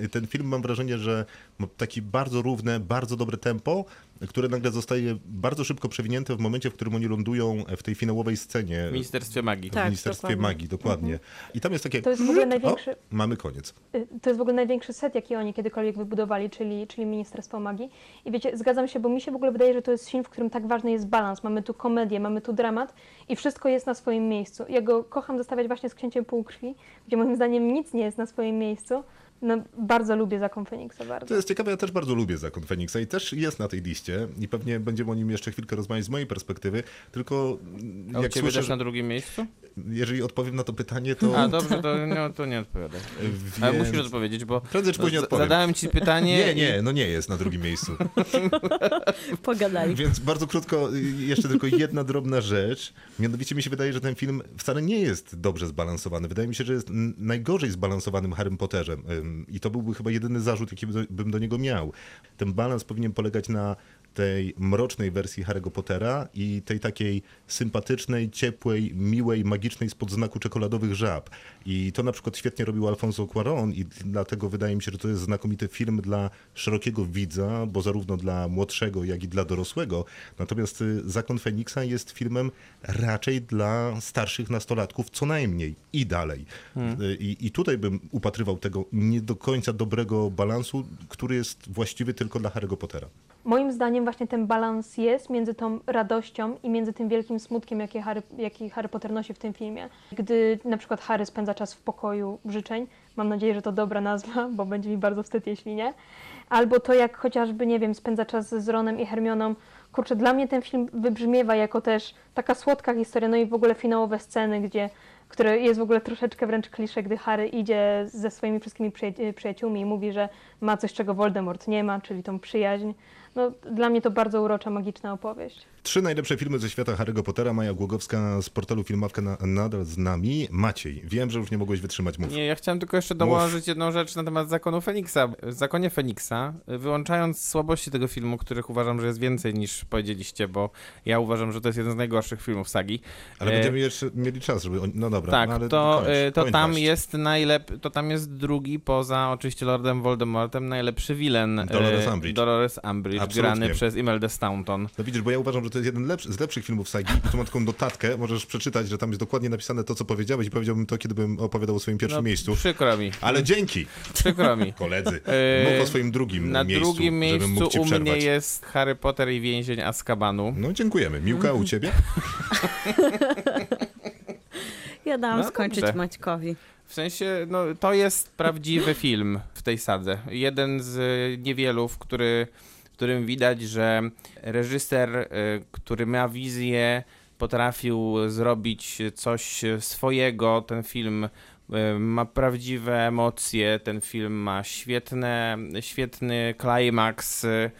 y, ten film mam wrażenie, że ma taki bardzo równe, bardzo dobre tempo, które nagle zostaje bardzo szybko przewinięte w momencie, w którym oni lądują w tej finałowej scenie. W Ministerstwie Magii. w Tak, Ministerstwie dokładnie. Magii, dokładnie. I tam jest takie... To jest w ogóle o, największy, mamy koniec. Y, To jest w ogóle największy set, jaki oni kiedykolwiek wybudowali, czyli, czyli Ministerstwo Magii. I wiecie, zgadzam się, bo mi się w ogóle wydaje, że to jest film, w którym tak ważny jest balans. Mamy tu komedię, mamy tu dramat i wszystko jest na swoim miejscu. Ja go kocham zestawiać właśnie z Księciem Półkrwi, gdzie moim zdaniem nic nie jest na swoim miejscu. No, bardzo lubię Zakon Feniksa, bardzo. To jest ciekawe, ja też bardzo lubię Zakon Feniksa i też jest na tej liście i pewnie będziemy o nim jeszcze chwilkę rozmawiać z mojej perspektywy, tylko A jak ciebie słyszę, też na drugim miejscu? jeżeli odpowiem na to pytanie, to A, dobrze, to, no, to nie odpowiadaj. Ale Więc- musisz odpowiedzieć, bo Prędzej czy później odpowiem. zadałem ci pytanie Nie, i- nie, no nie jest na drugim miejscu. Pogadali. Więc bardzo krótko, y, jeszcze tylko jedna drobna rzecz. Mianowicie mi się wydaje, że ten film wcale nie jest dobrze zbalansowany. Wydaje mi się, że jest najgorzej zbalansowanym Harrym Potterem. I to byłby chyba jedyny zarzut, jaki by- bym do niego miał. Ten balans powinien polegać na tej mrocznej wersji Harry'ego Pottera i tej takiej sympatycznej, ciepłej, miłej, magicznej spod znaku czekoladowych żab. I to na przykład świetnie robił Alfonso Cuarón i dlatego wydaje mi się, że to jest znakomity film dla szerokiego widza, bo zarówno dla młodszego, jak i dla dorosłego. Natomiast y, Zakon Feniksa jest filmem raczej dla starszych nastolatków co najmniej i dalej. Y, I, I tutaj bym upatrywał tego nie do końca dobrego balansu, który jest właściwy tylko dla Harry'ego Pottera. Moim zdaniem właśnie ten balans jest między tą radością i między tym wielkim smutkiem, jaki Harry, jaki Harry Potter nosi w tym filmie. Gdy na przykład Harry spędza czas w pokoju życzeń, mam nadzieję, że to dobra nazwa, bo będzie mi bardzo wstyd, jeśli nie. Albo to, jak chociażby, nie wiem, spędza czas z Ronem i Hermioną. Kurczę, dla mnie ten film wybrzmiewa jako też taka słodka historia, no i w ogóle finałowe sceny, gdzie które jest w ogóle troszeczkę wręcz klisze, gdy Harry idzie ze swoimi wszystkimi przyja- przyjaciółmi i mówi, że ma coś, czego Voldemort nie ma, czyli tą przyjaźń. No, dla mnie to bardzo urocza, magiczna opowieść. Trzy najlepsze filmy ze świata Harry'ego Pottera. Maja Głogowska z portalu Filmawka na, nadal z nami. Maciej, wiem, że już nie mogłeś wytrzymać, mów. Nie, ja chciałem tylko jeszcze dołożyć jedną rzecz na temat zakonu Feniksa. W zakonie Feniksa, wyłączając słabości tego filmu, których uważam, że jest więcej niż powiedzieliście, bo ja uważam, że to jest jeden z najgorszych filmów sagi. Ale E, będziemy jeszcze mieli czas, żeby... No dobra, Tak, no, ale to, kończ, y, to kończ tam właśnie. jest najlep, to tam jest drugi poza oczywiście Lordem Voldemortem najlepszy villain. Dolores y, Umbridge. Dolores Umbridge, Absolutnie. grany przez Imelda Staunton. No widzisz, bo ja uważam, że to jest jeden lepszy, z lepszych filmów sagi i tu mam taką notatkę, możesz przeczytać, że tam jest dokładnie napisane to, co powiedziałeś i powiedziałbym to, kiedy bym opowiadał o swoim pierwszym No, miejscu. Przykro mi, Ale dzięki, przykro mi. koledzy. Yy, Mów o swoim drugim Na miejscu, drugim żebym mógł miejscu ci u mnie przerwać. jest Harry Potter i więzień Azkabanu. No dziękujemy. Miłka, u ciebie? Ja dałam No skończyć dobrze. Maćkowi. W sensie, no to jest prawdziwy film w tej sadze. Jeden z niewielu, w, który, którym widać, że reżyser, y, który ma wizję, potrafił zrobić coś swojego. Ten film y, ma prawdziwe emocje, ten film ma świetne, świetny klimaks, y,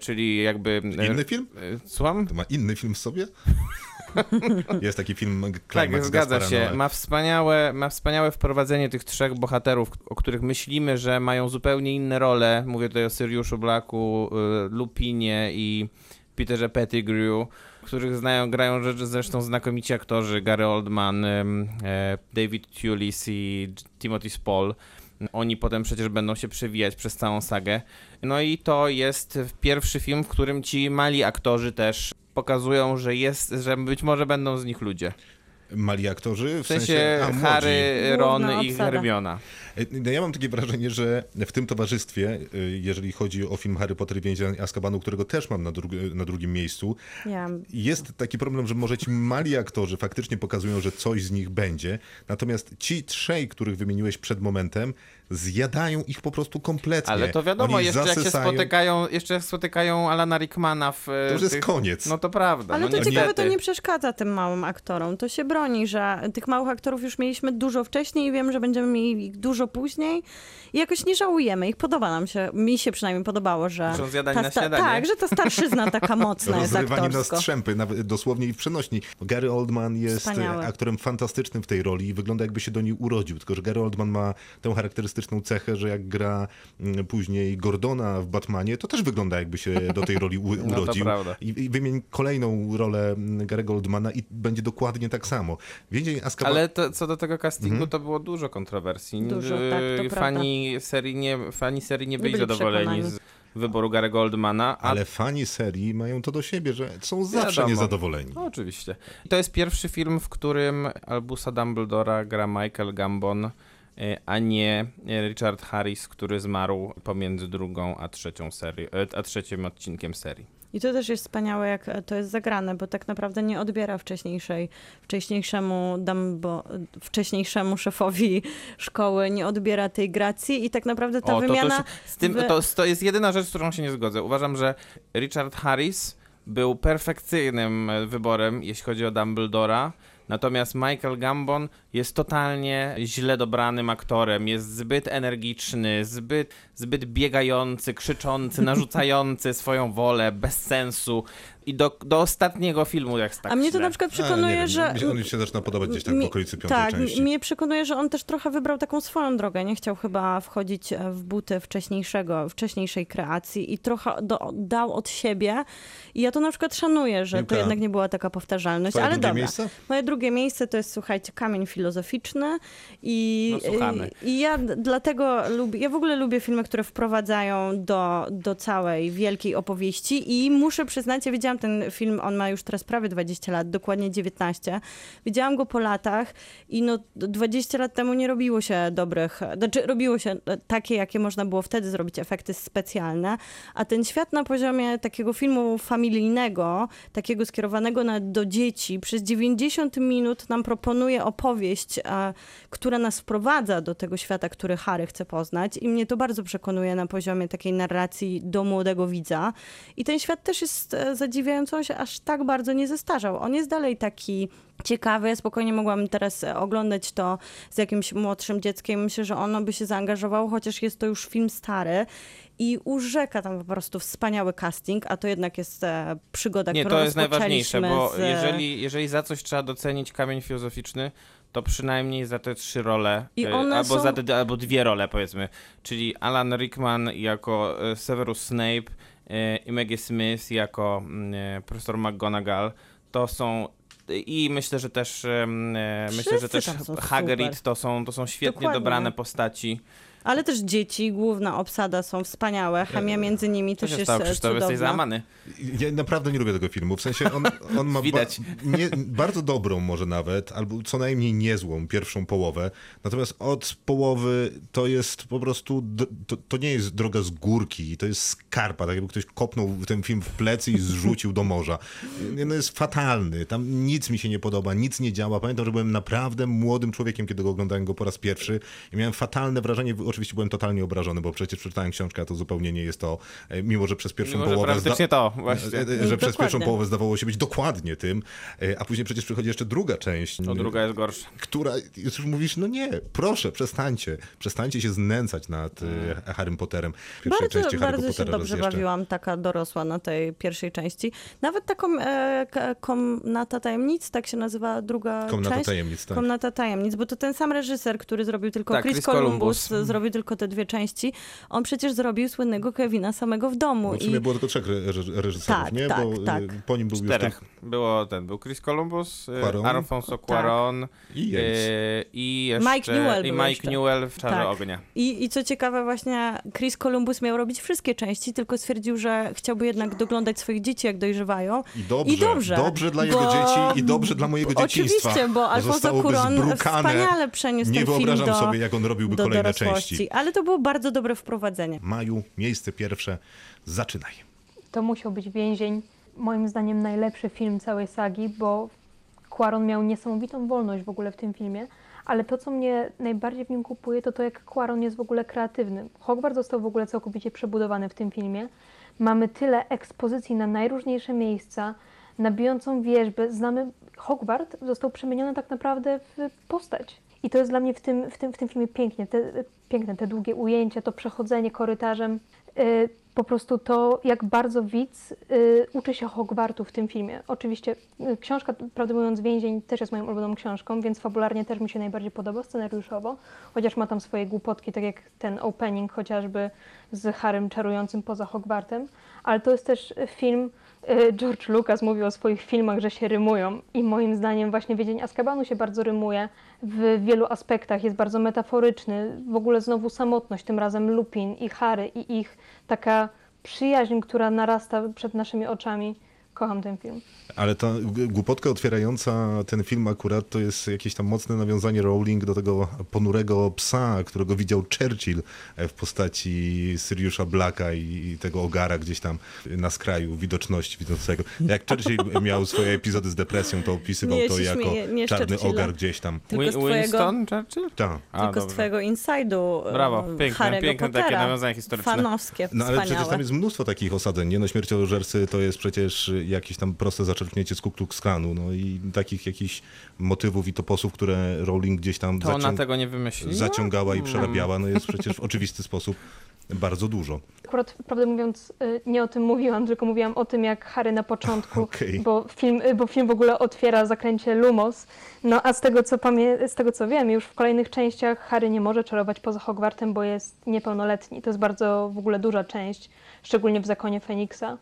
czyli jakby... y, Inny film? y, Słucham? To ma inny film w sobie? jest taki film Tak, zgadza Gaspara się. Ma wspaniałe, ma wspaniałe wprowadzenie tych trzech bohaterów, o których myślimy, że mają zupełnie inne role. Mówię tutaj o Siriuszu Blacku, Lupinie i Peterze Pettigrew, których znają, grają rzecz- zresztą znakomici aktorzy Gary Oldman, e, David Tulis i Timothy Spall. Oni potem przecież będą się przewijać przez całą sagę. No i to jest pierwszy film, w którym ci mali aktorzy też pokazują, że jest, że być może będą z nich ludzie. Mali aktorzy? W sensie a, młodzi. Harry, Ron i. Hermiona. E, No ja mam takie wrażenie, że w tym towarzystwie, y, jeżeli chodzi o film Harry Potter i Więzień Azkabanu, którego też mam na, drug- na drugim miejscu, Ja. jest taki problem, że może ci mali aktorzy faktycznie pokazują, że coś z nich będzie, natomiast ci trzej, których wymieniłeś przed momentem, zjadają ich po prostu kompletnie. Ale to wiadomo, Oni jeszcze jak się zasysają- spotykają, jeszcze jak spotykają Alana Rickmana w To już jest tych... koniec. No to prawda. Ale no to niestety. ciekawe, to nie przeszkadza tym małym aktorom. To się broni, że tych małych aktorów już mieliśmy dużo wcześniej i wiem, że będziemy mieli ich dużo później. I jakoś nie żałujemy ich. Podoba nam się, mi się przynajmniej podobało, że... Są zjadani ta na śniadanie. Tak, że ta starszyzna taka mocna jest Rozrywani na strzępy, nawet dosłownie i w przenośni. Gary Oldman jest Wspaniały. e, aktorem fantastycznym w tej roli i wygląda jakby się do niej urodził, tylko że Gary Oldman ma tę charakterystyczną cechę, że jak gra mm, później Gordona w Batmanie, to też wygląda jakby się do tej roli u- No to urodził. prawda. I, I wymień kolejną rolę mm, Gary'ego Oldmana i będzie dokładnie tak samo. Azkaban... Ale to, co do tego castingu, Mhm. to było dużo kontrowersji. Dużo, tak, to fani serii nie, fani serii nie byli byli zadowoleni z wyboru Gary'ego Oldmana, a Ale fani serii mają to do siebie, że są zawsze Wiadomo. niezadowoleni. No, oczywiście. To jest pierwszy film, w którym Albusa Dumbledora gra Michael Gambon, y, a nie Richard Harris, który zmarł pomiędzy drugą a trzecią serią, a trzecim odcinkiem serii. I to też jest wspaniałe, jak to jest zagrane, bo tak naprawdę nie odbiera wcześniejszej, wcześniejszemu Dumbo, wcześniejszemu szefowi szkoły, nie odbiera tej gracji i tak naprawdę ta O, to, wymiana... to, z tym, to, to jest jedyna rzecz, z którą się nie zgodzę. Uważam, że Richard Harris był perfekcyjnym e, wyborem, jeśli chodzi o Dumbledora. Natomiast Michael Gambon jest totalnie źle dobranym aktorem. Jest zbyt energiczny, zbyt, zbyt biegający, krzyczący, narzucający swoją wolę, bez sensu. I do, do ostatniego filmu jest tak A mnie to źle. na przykład A, przekonuje, wiem, że... mi się- On się zaczyna podobać gdzieś tak w Mi- okolicy piątej tak, części. mnie przekonuje, że on też trochę wybrał taką swoją drogę. Nie chciał chyba wchodzić e, w buty wcześniejszego, wcześniejszej kreacji i trochę do, dał od siebie. I ja to na przykład szanuję, że to jednak nie była taka powtarzalność, Twoje ale drugie dobra. miejsce? Moje drugie miejsce to jest, słuchajcie, kamień filozoficzny i, No, słuchamy. i, ja dlatego lubię, ja w ogóle lubię filmy, które wprowadzają do, do całej wielkiej opowieści i muszę przyznać, ja widziałam ten film, on ma już teraz prawie 20 lat, dokładnie 19. Widziałam go po latach i no 20 lat temu nie robiło się dobrych, znaczy robiło się takie, jakie można było wtedy zrobić, efekty specjalne, a ten świat na poziomie takiego filmu familijnego, takiego skierowanego na, do dzieci, przez 90 minut nam proponuje opowieść, e, która nas wprowadza do tego świata, który Harry chce poznać i mnie to bardzo przekonuje na poziomie takiej narracji do młodego widza. I ten świat też jest e, zadziwiająco, on się aż tak bardzo nie zestarzał. On jest dalej taki ciekawy. Ja spokojnie mogłam teraz e, oglądać to z jakimś młodszym dzieckiem. Myślę, że ono by się zaangażowało, chociaż jest to już film stary. I urzeka tam po prostu wspaniały casting, a to jednak jest e, przygoda, Nie, którą to jest najważniejsze, bo z, jeżeli, jeżeli za coś trzeba docenić kamień filozoficzny, to przynajmniej za te trzy role, I e, one albo są- za te, albo dwie role powiedzmy, czyli Alan Rickman jako e, Severus Snape e, i Maggie Smith jako mm, profesor McGonagall, to są i myślę, że też myślę, że też Hagrid super. to są, to są świetnie Dokładnie. dobrane postaci. Ale też dzieci, główna obsada są wspaniałe. Chemia między nimi też się jest stało, e, Krzysztof? Jesteś załamany. Ja naprawdę nie lubię tego filmu. W sensie on, on ma Widać. Ba, nie, bardzo dobrą może nawet, albo co najmniej niezłą pierwszą połowę. Natomiast od połowy to jest po prostu, to, to nie jest droga z górki, to jest skarpa, tak jakby ktoś kopnął ten film w plecy i zrzucił do morza. No jest fatalny, tam nic mi się nie podoba, nic nie działa. Pamiętam, że byłem naprawdę młodym człowiekiem, kiedy oglądałem go po raz pierwszy i miałem fatalne wrażenie, oczywiście byłem totalnie obrażony, bo przecież przeczytałem książkę, a to zupełnie nie jest to, e, mimo że przez pierwszą Mimo, że połowę... praktycznie to właśnie. E, e, Że przez Dokładnie. pierwszą połowę zdawało się być dokładnie tym, a później przecież przychodzi jeszcze druga część, To druga jest gorsza. która już mówisz, no nie, proszę, przestańcie, przestańcie się znęcać nad e, Harrym Potterem. Pierwszej Bardzo, części Harry bardzo się Pottera raz dobrze bawiłam, taka dorosła na tej pierwszej części. Nawet taką e, k- Komnata Tajemnic, tak się nazywa druga Komnata część. Tajemnic, tak. Komnata Tajemnic, bo to ten sam reżyser, który zrobił tylko Tak, Chris, Chris Columbus, Columbus. zrobił tylko te dwie części. On przecież zrobił słynnego Kevina samego w domu. Bo w sumie było tylko trzech re- re- reżyserów, Tak, nie? tak, Bo e, tak. po nim był już Czterech. tylko... Było ten, był Chris Columbus, Cuarón. Alfonso Cuarón I Yates. e, i jeszcze Mike Newell i Mike jeszcze. Newell w Czarze Tak. Ognia. I, I co ciekawe, właśnie Chris Columbus miał robić wszystkie części, tylko stwierdził, że chciałby jednak doglądać swoich dzieci, jak dojrzewają. I dobrze, I dobrze, dobrze dla bo- jego dzieci i dobrze dla mojego dzieciństwa. Oczywiście, bo Alfonso zbrukane. wspaniale przeniósł Nie ten film wyobrażam do, sobie, jak on robiłby kolejne dorosłości. Części. Ale to było bardzo dobre wprowadzenie. Maju, miejsce pierwsze, zaczynaj. To musiał być Więzień. Moim zdaniem najlepszy film całej sagi, bo Quaron miał niesamowitą wolność w ogóle w tym filmie, ale to, co mnie najbardziej w nim kupuje, to to, jak Quaron jest w ogóle kreatywny. Hogwarts został w ogóle całkowicie przebudowany w tym filmie. Mamy tyle ekspozycji na najróżniejsze miejsca, na bijącą wierzbę. Znamy, Hogwarts został przemieniony tak naprawdę w postać. I to jest dla mnie w tym, w tym, w tym filmie pięknie, te, piękne, te długie ujęcia, to przechodzenie korytarzem. Y, po prostu to, jak bardzo widz y, uczy się Hogwartu w tym filmie. Oczywiście y, książka, prawdę mówiąc, Więzień też jest moją ulubioną książką, więc fabularnie też mi się najbardziej podoba, scenariuszowo, chociaż ma tam swoje głupotki, tak jak ten opening chociażby z Harrym czarującym poza Hogwartem, ale to jest też film, George Lucas mówił o swoich filmach, że się rymują i moim zdaniem właśnie Wiedźeń Azkabanu się bardzo rymuje w wielu aspektach, jest bardzo metaforyczny, w ogóle znowu samotność, tym razem Lupin i Harry i ich taka przyjaźń, która narasta przed naszymi oczami. Kocham ten film. Ale ta głupotka otwierająca ten film akurat to jest jakieś tam mocne nawiązanie Rowling do tego ponurego psa, którego widział Churchill e, w postaci Siriusza Blacka i tego ogara gdzieś tam na skraju widoczności widzącego. Jak Churchill miał swoje epizody z depresją, to opisywał Nie to jako śmieję, nie czarny Churchilla. ogar gdzieś tam. Tylko z Win- twojego- Winston Churchill? Tak. Tylko z twojego inside'u. e, Brawo, piękne, Harry'ego piękne takie nawiązania historyczne. Fanowskie, No ale wspaniałe. przecież tam jest mnóstwo takich osadzeń, nie? No śmierciożercy to jest przecież jakieś tam proste zaczerpnięcie z Ku Klanu, no i takich jakichś motywów i toposów, które Rowling gdzieś tam To zacią- tego nie wymyśliła? zaciągała i przerabiała, no jest przecież w oczywisty sposób bardzo dużo. Akurat, prawdę mówiąc, y, nie o tym mówiłam, tylko mówiłam o tym, jak Harry na początku, Okej. bo, film, y, bo film w ogóle otwiera zakręcie Lumos. No a z tego, co pamię- z tego, co wiem, już w kolejnych częściach Harry nie może czarować poza Hogwartem, bo jest niepełnoletni. To jest bardzo w ogóle duża część, szczególnie w Zakonie Feniksa.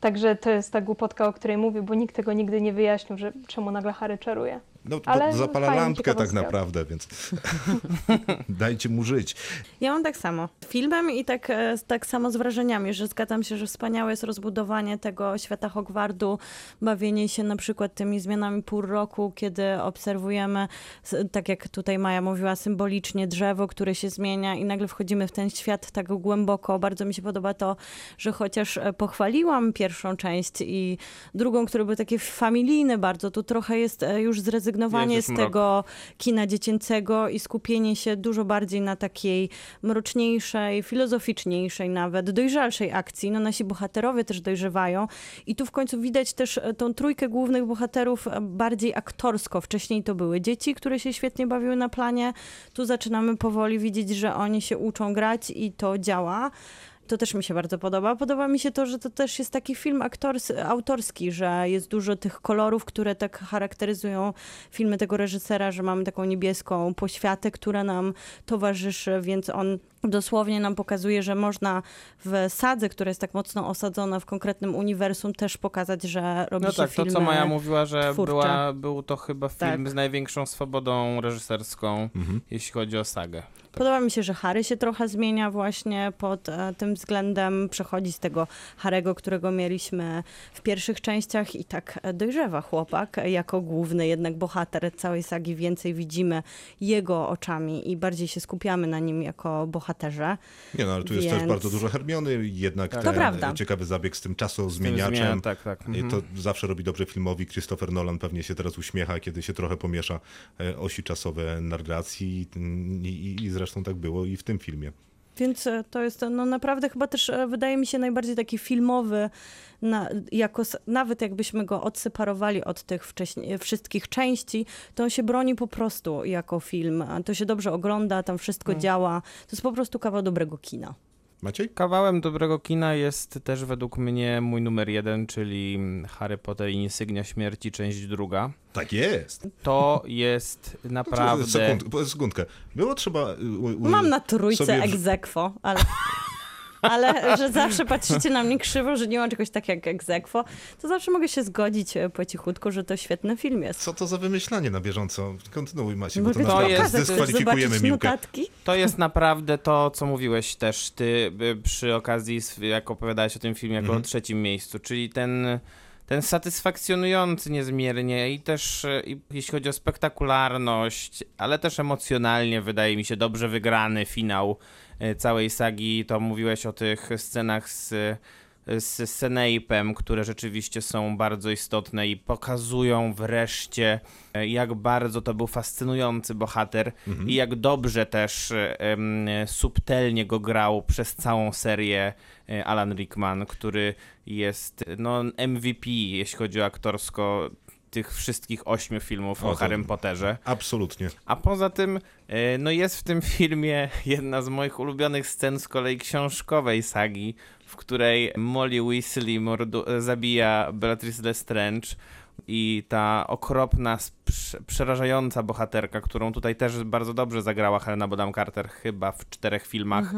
Także to jest ta głupotka, o której mówię, bo nikt tego nigdy nie wyjaśnił, że czemu nagle Harry czaruje. No, to Ale zapala lampkę tak naprawdę, więc dajcie mu żyć. Ja mam tak samo. z Filmem i tak, e, tak samo z wrażeniami, że zgadzam się, że wspaniałe jest rozbudowanie tego świata Hogwartu, bawienie się na przykład tymi zmianami pór roku, kiedy obserwujemy, tak jak tutaj Maja mówiła, symbolicznie drzewo, które się zmienia i nagle wchodzimy w ten świat tak głęboko. Bardzo mi się podoba to, że chociaż e, pochwaliłam pierwszą część i drugą, które były takie familijne bardzo, tu trochę jest e, już zrezygnowanie Jest z mrok. tego kina dziecięcego i skupienie się dużo bardziej na takiej mroczniejszej, filozoficzniejszej nawet, dojrzalszej akcji. No nasi bohaterowie też dojrzewają i tu w końcu widać też e, tą trójkę głównych bohaterów e, bardziej aktorsko. Wcześniej to były dzieci, które się świetnie bawiły na planie. Tu zaczynamy powoli widzieć, że oni się uczą grać i to działa. To też mi się bardzo podoba. Podoba mi się to, że to też jest taki film aktors, autorski, że jest dużo tych kolorów, które tak charakteryzują filmy tego reżysera, że mamy taką niebieską poświatę, która nam towarzyszy, więc on dosłownie nam pokazuje, że można w sadze, która jest tak mocno osadzona w konkretnym uniwersum, też pokazać, że robi No się tak, to filmy co Maja mówiła, że twórcze. była, był to chyba film Tak. z największą swobodą reżyserską, Mhm. jeśli chodzi o sagę. Podoba mi się, że Harry się trochę zmienia właśnie pod e, tym względem. Przechodzi z tego Harego, którego mieliśmy w pierwszych częściach i tak e, dojrzewa chłopak jako główny jednak bohater całej sagi. Więcej widzimy jego oczami i bardziej się skupiamy na nim jako bohaterze. Nie no, ale tu jest Więc- też bardzo dużo Hermiony, jednak Tak. ten To prawda. ciekawy zabieg z tym czasozmieniaczem. zmienia- Tak, tak. I Mhm. To zawsze robi dobrze filmowi. Christopher Nolan pewnie się teraz uśmiecha, kiedy się trochę pomiesza e, osi czasowe narracji i, i, i zresztą tak było i w tym filmie. Więc e, to jest no naprawdę chyba też e, wydaje mi się najbardziej taki filmowy, na, jako, nawet jakbyśmy go odseparowali od tych wcześniej, wszystkich części, to on się broni po prostu jako film. To się dobrze ogląda, tam wszystko działa. To jest po prostu kawał dobrego kina. Maciej? Kawałem dobrego kina jest też według mnie mój numer jeden, czyli Harry Potter i Insygnia Śmierci, część druga. Tak jest. To jest naprawdę... Sekund, sekundkę. Było trzeba... y, u- u- Mam na trójce sobie egzekwo, ale... Ale że zawsze patrzycie na mnie krzywo, że nie ma czegoś takiego jak egzekwo, to zawsze mogę się zgodzić e, po cichutku, że to świetny film jest. Co to za wymyślanie na bieżąco? Kontynuuj Maciej, bo to to jest- zdyskwalifikujemy zobaczyć Miłkę. notatki. To jest naprawdę to, co mówiłeś też ty przy okazji, jak opowiadałeś o tym filmie, jako Mhm. o trzecim miejscu, czyli ten, ten satysfakcjonujący niezmiernie i też y, i, jeśli chodzi o spektakularność, ale też emocjonalnie wydaje mi się dobrze wygrany finał y, całej sagi. To mówiłeś o tych scenach z z Snape'em, które rzeczywiście są bardzo istotne i pokazują wreszcie, e, jak bardzo to był fascynujący bohater i jak dobrze też em, subtelnie go grał przez całą serię e, Alan Rickman, który jest no, MVP, jeśli chodzi o aktorsko tych wszystkich ośmiu filmów O, o Harrym Potterze. Absolutnie. A poza tym, no jest w tym filmie jedna z moich ulubionych scen z kolei książkowej sagi, w której Molly Weasley mordu- e, zabija Bellatrix Lestrange i ta okropna, przerażająca bohaterka, którą tutaj też bardzo dobrze zagrała Helena Bonham Carter chyba w czterech filmach,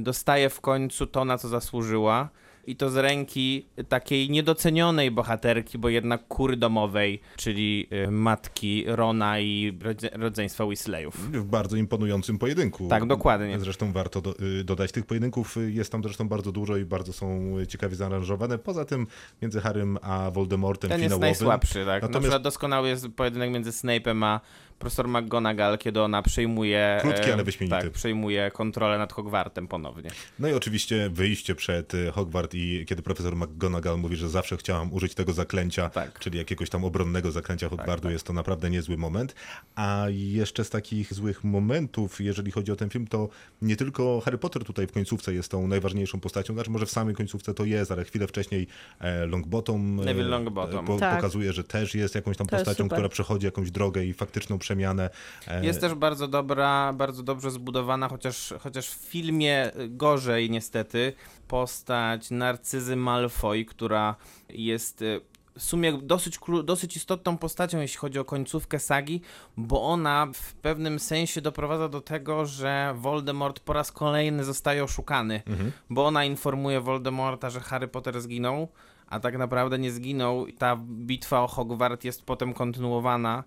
dostaje w końcu to, na co zasłużyła. I to z ręki takiej niedocenionej bohaterki, bo jednak kury domowej, czyli y, matki Rona i rodze- rodzeństwa Weasleyów. W bardzo imponującym pojedynku. Tak, dokładnie. Zresztą warto do, y, dodać tych pojedynków. Jest tam zresztą bardzo dużo i bardzo są y, ciekawie zaaranżowane. Poza tym między Harrym a Voldemortem Ten jest finałowym. najsłabszy, tak. Na Natomiast- przykład doskonały jest pojedynek między Snape'em a profesor McGonagall, kiedy ona przejmuje... Krótki, ale wyśmienity. Tak, przejmuje kontrolę nad Hogwartem ponownie. No i oczywiście wyjście przed y, Hogwart i kiedy profesor McGonagall mówi, że zawsze chciałam użyć tego zaklęcia, Tak. czyli jakiegoś tam obronnego zaklęcia Hogwartu, tak. jest to naprawdę niezły moment. A jeszcze z takich złych momentów, jeżeli chodzi o ten film, to nie tylko Harry Potter tutaj w końcówce jest tą najważniejszą postacią, znaczy może w samej końcówce to jest, ale chwilę wcześniej e, Longbottom, e, Neville Longbottom. po, Tak. pokazuje, że też jest jakąś tam To postacią, która przechodzi jakąś drogę i faktyczną przemianę. E, Jest też bardzo dobra, bardzo dobrze zbudowana, chociaż, chociaż w filmie y, gorzej niestety, postać Narcyzy Malfoy, która jest y, w sumie dosyć, dosyć istotną postacią, jeśli chodzi o końcówkę sagi, bo ona w pewnym sensie doprowadza do tego, że Voldemort po raz kolejny zostaje oszukany, bo ona informuje Voldemorta, że Harry Potter zginął, a tak naprawdę nie zginął. Ta bitwa o Hogwart jest potem kontynuowana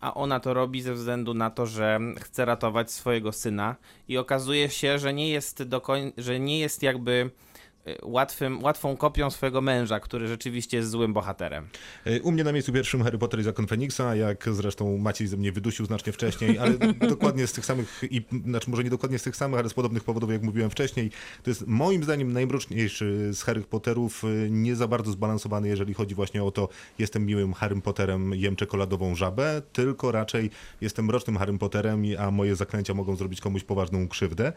a ona to robi ze względu na to, że chce ratować swojego syna. I okazuje się, że nie jest do koń- że nie jest jakby łatwym, łatwą kopią swojego męża, który rzeczywiście jest złym bohaterem. E, U mnie na miejscu pierwszym Harry Potter i Zakon Feniksa, jak zresztą Maciej ze mnie wydusił znacznie wcześniej, ale dokładnie z tych samych, i, znaczy może nie dokładnie z tych samych, ale z podobnych powodów, jak mówiłem wcześniej. To jest moim zdaniem najmroczniejszy z Harry Potterów, e, nie za bardzo zbalansowany, jeżeli chodzi właśnie o to, jestem miłym Harrym Potterem, jem czekoladową żabę, tylko raczej jestem mrocznym Harrym Potterem, a moje zaklęcia mogą zrobić komuś poważną krzywdę.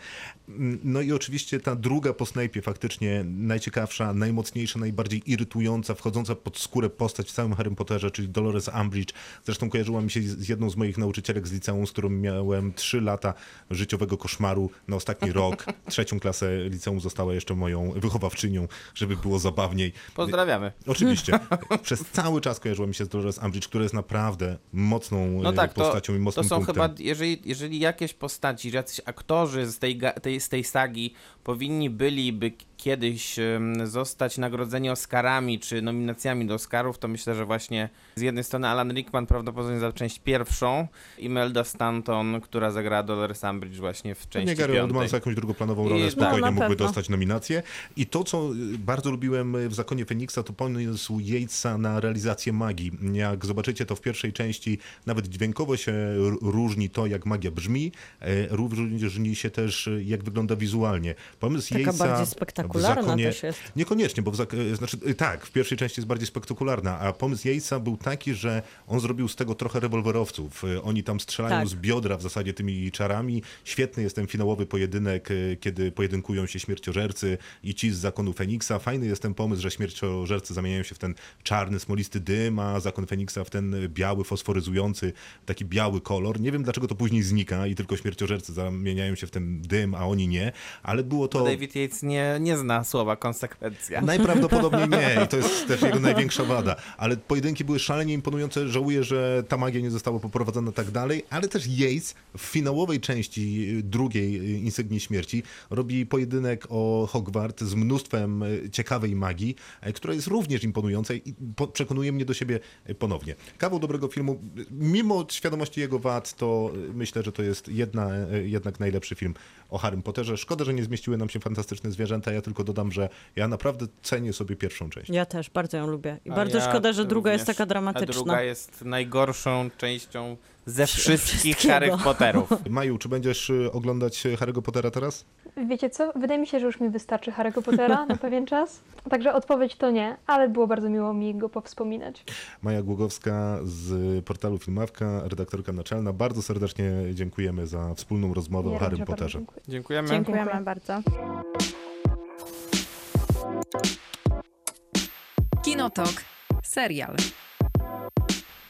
Mm, No i oczywiście ta druga po Snape'ie faktycznie najciekawsza, najmocniejsza, najbardziej irytująca, wchodząca pod skórę postać w całym Harrym Potterze, czyli Dolores Umbridge. Zresztą kojarzyła mi się z jedną z moich nauczycielek z liceum, z którą miałem 3 lata życiowego koszmaru na ostatni rok. Trzecią klasę liceum została jeszcze moją wychowawczynią, żeby było zabawniej. Pozdrawiamy. Oczywiście. Przez cały czas kojarzyła mi się z Dolores Umbridge, która jest naprawdę mocną No e, tak, to, postacią i to mocnym są punktem. chyba, jeżeli, jeżeli jakieś postaci, jacyś aktorzy z tej, tej, z tej sagi powinni byliby kiedyś zostać nagrodzeni Oscarami czy nominacjami do Oscarów, to myślę, że właśnie z jednej strony Alan Rickman prawdopodobnie za część pierwszą, Imelda Stanton, która zagrała Dolores Umbridge właśnie w części Nie Gary. Oldman za jakąś drugoplanową I- rolę no, spokojnie na mógłby pewno. dostać nominację. I to, co y, bardzo lubiłem y, w Zakonie Feniksa, to pomysł Yatesa na realizację magii. Jak zobaczycie to w pierwszej części, nawet dźwiękowo się różni to, jak magia brzmi, e, różni się też, y, jak wygląda wizualnie. Pomysł Taka Yatesa bardziej spektakularna Zakonie... też jest. Niekoniecznie, bo w zak- y, znaczy, y, tak, w pierwszej części jest bardziej spektakularna, a pomysł Yatesa był taki, że on zrobił z tego trochę rewolwerowców. Y, Oni tam strzelają Tak. z biodra w zasadzie tymi czarami. Świetny jest ten finałowy pojedynek, kiedy pojedynkują się śmierciożercy i ci z zakonu Feniksa. Fajny jest ten pomysł, że śmierciożercy zamieniają się w ten czarny, smolisty dym, a zakon Feniksa w ten biały, fosforyzujący, taki biały kolor. Nie wiem, dlaczego to później znika i tylko śmierciożercy zamieniają się w ten dym, a oni nie, ale było to... David Yates nie, nie zna słowa konsekwencja. Najprawdopodobniej nie i to jest też jego największa wada. Ale pojedynki były szalenie imponujące. Żałuję, że ta magia nie została poprowadzona tak dalej, ale też Yates w finałowej części drugiej Insygnii Śmierci robi pojedynek o Hogwart z mnóstwem ciekawej magii, która jest również imponująca i przekonuje mnie do siebie ponownie. Kawał dobrego filmu, mimo świadomości jego wad, to myślę, że to jest jedna, jednak najlepszy film o Harrym Potterze. Szkoda, że nie zmieściły nam się fantastyczne zwierzęta. Ja tylko dodam, że ja naprawdę cenię sobie pierwszą część. Ja też bardzo ją lubię. I A bardzo ja szkoda, że druga jest taka A dramatyczna. druga jest najgorszą częścią ze wszystkich. Harry Potterów. Maju, czy będziesz y, oglądać Harry'ego Pottera teraz? Wiecie co? Wydaje mi się, że już mi wystarczy Harry'ego Pottera na pewien czas. Także odpowiedź to nie, ale było bardzo miło mi go powspominać. Maja Głogowska z portalu Filmawka, redaktorka naczelna. Bardzo serdecznie dziękujemy za wspólną rozmowę Ja o Harrym bardzo Potterze. dziękuję. Dziękujemy. Dziękujemy bardzo. Kinotok. Serial.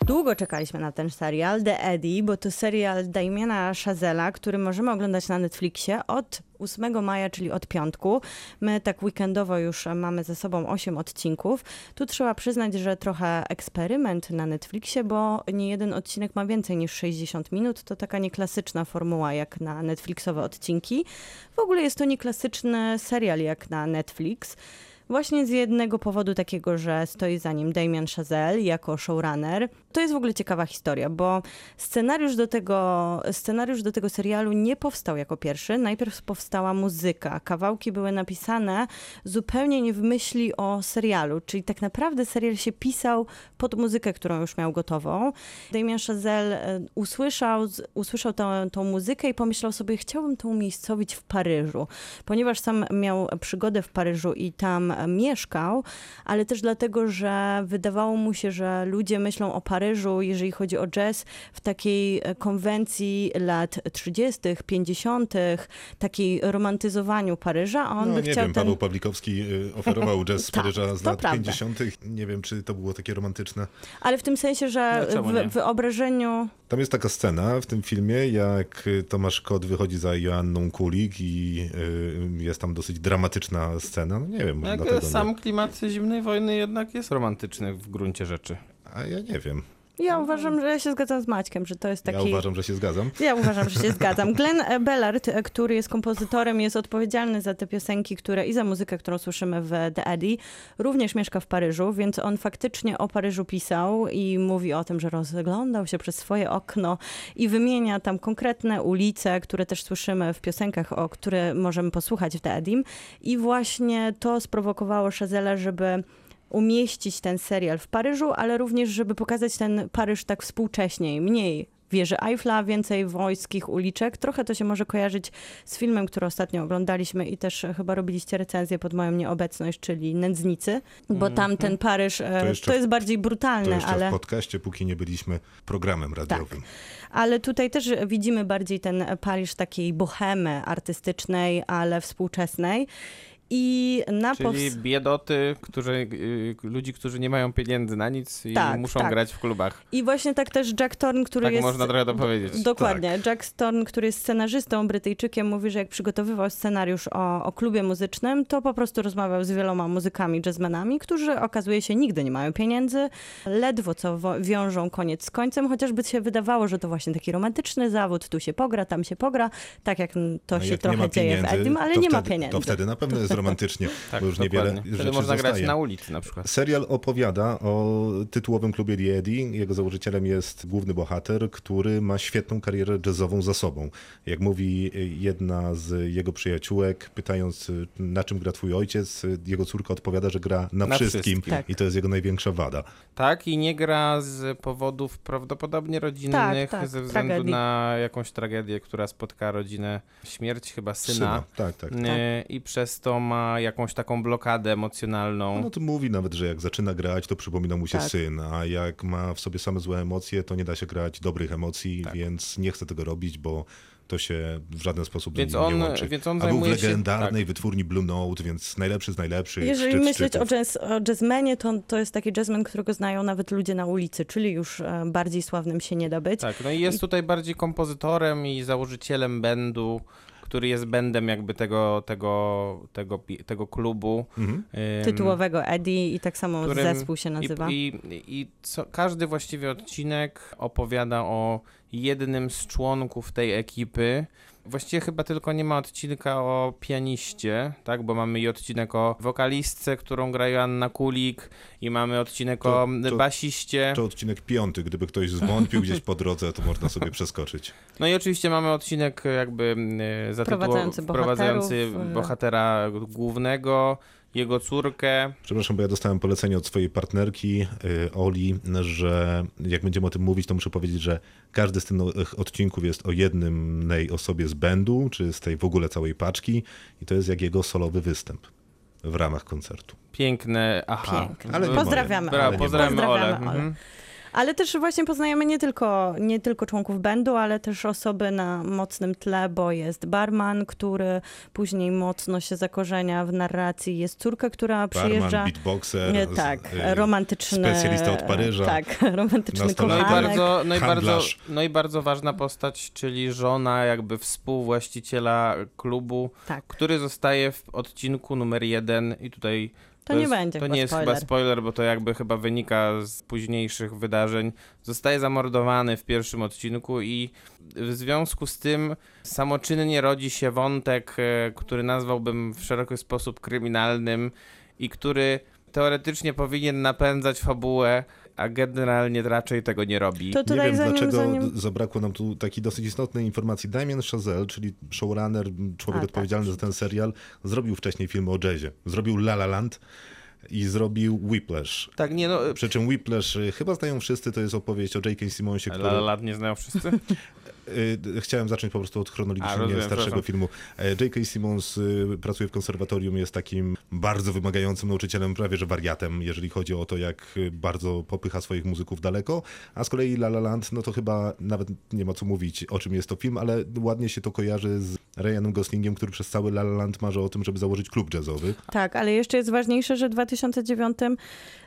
Długo czekaliśmy na ten serial, The Eddie, bo to serial Damiena Chazela, który możemy oglądać na Netflixie od 8 maja, czyli od piątku. My tak weekendowo już mamy ze sobą 8 odcinków. Tu trzeba przyznać, że trochę eksperyment na Netflixie, bo nie jeden odcinek ma więcej niż 60 minut. To taka nieklasyczna formuła jak na Netflixowe odcinki. W ogóle jest to nieklasyczny serial jak na Netflix. Właśnie z jednego powodu takiego, że stoi za nim Damien Chazelle jako showrunner. To jest w ogóle ciekawa historia, bo scenariusz do tego, scenariusz do tego serialu nie powstał jako pierwszy. Najpierw powstała muzyka. Kawałki były napisane zupełnie nie w myśli o serialu, czyli tak naprawdę serial się pisał pod muzykę, którą już miał gotową. Damien Chazelle e, usłyszał, usłyszał tą, tą muzykę i pomyślał sobie, chciałbym to umiejscowić w Paryżu, ponieważ sam miał przygodę w Paryżu i tam e, mieszkał, ale też dlatego, że wydawało mu się, że ludzie myślą o Paryżu, jeżeli chodzi o jazz, w takiej e, konwencji lat 30., 50., takiej romantyzowaniu Paryża, a on no by nie chciał wiem, ten... Paweł Pawlikowski y, oferował jazz z Tak, Paryża z lat prawda. 50. Nie wiem, czy to było takie romantyczne. Ale w tym sensie, że No, w wyobrażeniu Tam jest taka scena w tym filmie, jak y, Tomasz Kot wychodzi za Joanną Kulik i y, jest tam dosyć dramatyczna scena. No nie wiem, może Jak sam nie. klimat zimnej wojny jednak jest romantyczny w gruncie rzeczy. A ja nie wiem. Ja uważam, że ja się zgadzam z Maćkiem, że to jest taki... Ja uważam, że się zgadzam. Ja uważam, że się zgadzam. Glenn Bellard, który jest kompozytorem, jest odpowiedzialny za te piosenki, które i za muzykę, którą słyszymy w The Eddie, również mieszka w Paryżu, więc on faktycznie o Paryżu pisał i mówi o tym, że rozglądał się przez swoje okno i wymienia tam konkretne ulice, które też słyszymy w piosenkach, o które możemy posłuchać w The Edim. I właśnie to sprowokowało Chazelle, żeby umieścić ten serial w Paryżu, ale również, żeby pokazać ten Paryż tak współcześniej, mniej wieży Eiffla, więcej wojskich uliczek. Trochę to się może kojarzyć z filmem, który ostatnio oglądaliśmy i też chyba robiliście recenzję pod moją nieobecność, czyli Nędznicy, bo tam ten Paryż e, to, w- jest bardziej To brutalny, jeszcze ale... w podcaście, póki nie byliśmy programem radiowym. Ale tutaj też widzimy bardziej ten Paryż takiej bohemy artystycznej, ale współczesnej. I na Czyli powst- biedoty, którzy, y, ludzi, którzy nie mają pieniędzy na nic i Tak, muszą tak. grać w klubach. I właśnie tak też Jack Thorne, który Tak jest... można trochę to powiedzieć. Dokładnie. Tak. Jack Thorne, który jest scenarzystą Brytyjczykiem, mówi, że jak przygotowywał scenariusz o, o klubie muzycznym, to po prostu rozmawiał z wieloma muzykami, jazzmenami, którzy okazuje się nigdy nie mają pieniędzy, ledwo co wiążą koniec z końcem, chociażby się wydawało, że to właśnie taki romantyczny zawód, tu się pogra, tam się pogra, tak jak to No się jak trochę ma dzieje w Edim, ale nie ma wtedy, pieniędzy. To wtedy na pewno jest romantycznie, Tak, bo już dokładnie. niewiele Wtedy rzeczy można zostaje. grać na ulicy na przykład. Serial opowiada o tytułowym klubie The Eddie. Jego założycielem jest główny bohater, który ma świetną karierę jazzową za sobą. Jak mówi jedna z jego przyjaciółek, pytając na czym gra twój ojciec, jego córka odpowiada, że gra na, Na wszystkim, wszystkim. Tak. i to jest jego największa wada. Tak, i nie gra z powodów prawdopodobnie rodzinnych, tak, ze względu tragedii. na jakąś tragedię, która spotka rodzinę, śmierć chyba syna. Tak, tak. tak. Y, I przez to ma jakąś taką blokadę emocjonalną. No to mówi nawet, że jak zaczyna grać, to przypomina mu się Tak. syn, a jak ma w sobie same złe emocje, to nie da się grać dobrych emocji, Tak. więc nie chce tego robić, bo to się w żaden sposób Więc z nim on- nie łączy. więc on a był w zajmuje się- legendarnej wytwórni Blue Note, więc najlepszy z najlepszych. Jeżeli szczyt myśleć o, jazz, o jazzmenie, to to jest taki jazzman, którego znają nawet ludzie na ulicy, czyli już e, bardziej sławnym się nie da być. Tak, no i jest tutaj bardziej kompozytorem i założycielem bandu, który jest bandem jakby tego, tego, tego, tego klubu. Mhm. Ym, Tytułowego Eddie i tak samo którym- zespół się nazywa. I, i, i co, każdy właściwie odcinek opowiada o jednym z członków tej ekipy. Właściwie chyba tylko nie ma odcinka o pianiście, tak? Bo mamy i odcinek o wokalistce, którą gra Joanna Kulik i mamy odcinek To- o to- basiście. To odcinek piąty, gdyby ktoś zwątpił gdzieś po drodze, to można sobie przeskoczyć. No i oczywiście mamy odcinek jakby e, zatytuł- Wprowadzający bohaterów, e. bohatera głównego, jego córkę. Przepraszam, bo ja dostałem polecenie od swojej partnerki y, Oli, że jak będziemy o tym mówić, to muszę powiedzieć, że każdy z tych odcinków jest o jednej osobie z bandu, czy z tej w ogóle całej paczki i to jest jak jego solowy występ w ramach koncertu. Piękne, aha. Piękne. Ale Pozdrawiamy. Bra, Ale nie pozdrawiamy moje. Ole. Pozdrawiamy Ole. Mhm. Ale też właśnie poznajemy nie tylko, nie tylko członków bandu, ale też osoby na mocnym tle, bo jest barman, który później mocno się zakorzenia w narracji. Jest córka, która przyjeżdża. Barman, beatboxer, tak, y, romantyczny. Specjalista od Paryża. Tak, romantyczny Nastolatek. No i, kochanek. bardzo, no, i bardzo, no i bardzo ważna postać, czyli żona jakby współwłaściciela klubu, Tak. który zostaje w odcinku numer jeden i tutaj To nie jest, będzie To nie jest spoiler. chyba spoiler, bo to jakby chyba wynika z późniejszych wydarzeń. Zostaje zamordowany w pierwszym odcinku i w związku z tym samoczynnie rodzi się wątek, e, który nazwałbym w szeroki sposób kryminalnym i który teoretycznie powinien napędzać fabułę, a generalnie raczej tego nie robi. To Nie wiem, zanim, dlaczego zanim... zabrakło nam tu takiej dosyć istotnej informacji. Damien Chazelle, czyli showrunner, człowiek A, odpowiedzialny tak. za ten serial, zrobił wcześniej filmy o jazzie. Zrobił La La Land i zrobił Whiplash. Tak, nie no, Przy czym Whiplash, y, chyba znają wszyscy, to jest opowieść o J.K. Simonsie, który... ale lat nie znają wszyscy? Y, Chciałem zacząć po prostu od chronologicznie starszego filmu. E, J.K. Simmons y, pracuje w konserwatorium, jest takim bardzo wymagającym nauczycielem, prawie że wariatem, jeżeli chodzi o to, jak y, bardzo popycha swoich muzyków daleko. A z kolei La La Land, no to chyba nawet nie ma co mówić, o czym jest to film, ale ładnie się to kojarzy z Ryanem Goslingiem, który przez cały La La Land marzy o tym, żeby założyć klub jazzowy. Tak, ale jeszcze jest ważniejsze, że w 2009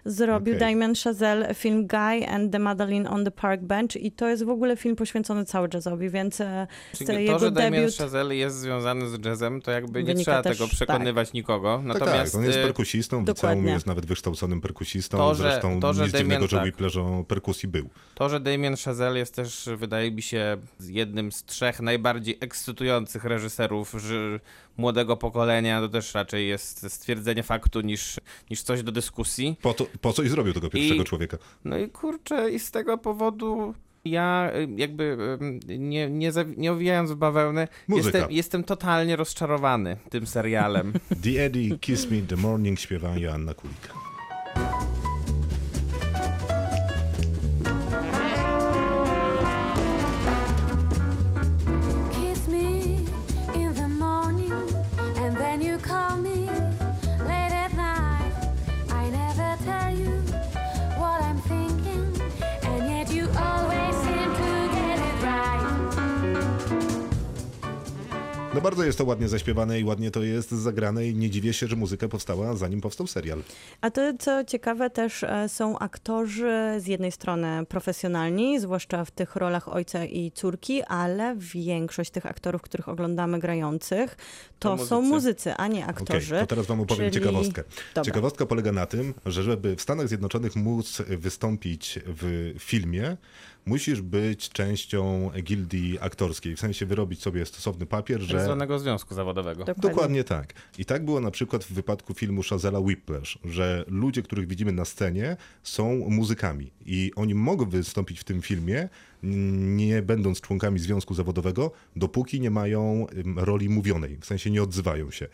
zrobił Okej. Damien Chazelle film Guy and the Madeline on the Park Bench i to jest w ogóle film poświęcony cały jazzowi, więc e, Czyli to jego że Damien debiut... Chazelle jest związany z jazzem, to jakby nie trzeba też- tego przekonywać nikogo. Tak, Natomiast tak, on jest y, perkusistą, w liceum jest nawet wykształconym perkusistą, To, że- zresztą to, że nic dziwnego, Damien- że tak. Whiplerze perkusji był. to, że Damien Chazelle jest też, wydaje mi się, jednym z trzech najbardziej ekscytujących reżyserów że młodego pokolenia, to też raczej jest stwierdzenie faktu niż, niż coś do dyskusji. Po, to, po co i zrobił tego pierwszego I- człowieka. No i kurczę, i z tego powodu ja y, jakby y, nie, nie, nie owijając w bawełnę, Muzyka. jestem, jestem totalnie rozczarowany tym serialem. The Eddie, Kiss Me in the Morning śpiewa Joanna Kulika. No bardzo jest to ładnie zaśpiewane i ładnie to jest zagrane i nie dziwię się, że muzyka powstała zanim powstał serial. A to, co ciekawe, też e, są aktorzy z jednej strony profesjonalni, zwłaszcza w tych rolach ojca i córki, ale większość tych aktorów, których oglądamy grających, to, To są muzycy. muzycy, a nie aktorzy. to teraz wam opowiem czyli- ciekawostkę. Dobra. Ciekawostka polega na tym, że żeby w Stanach Zjednoczonych móc wystąpić w filmie, musisz być częścią gildii aktorskiej, w sensie wyrobić sobie stosowny papier, Tak że... zwanego związku zawodowego. Dokładnie. Dokładnie tak. I tak było na przykład w wypadku filmu Chazella Whiplash, że ludzie, których widzimy na scenie, są muzykami i oni mogą wystąpić w tym filmie, nie będąc członkami związku zawodowego, dopóki nie mają roli mówionej, w sensie nie odzywają się.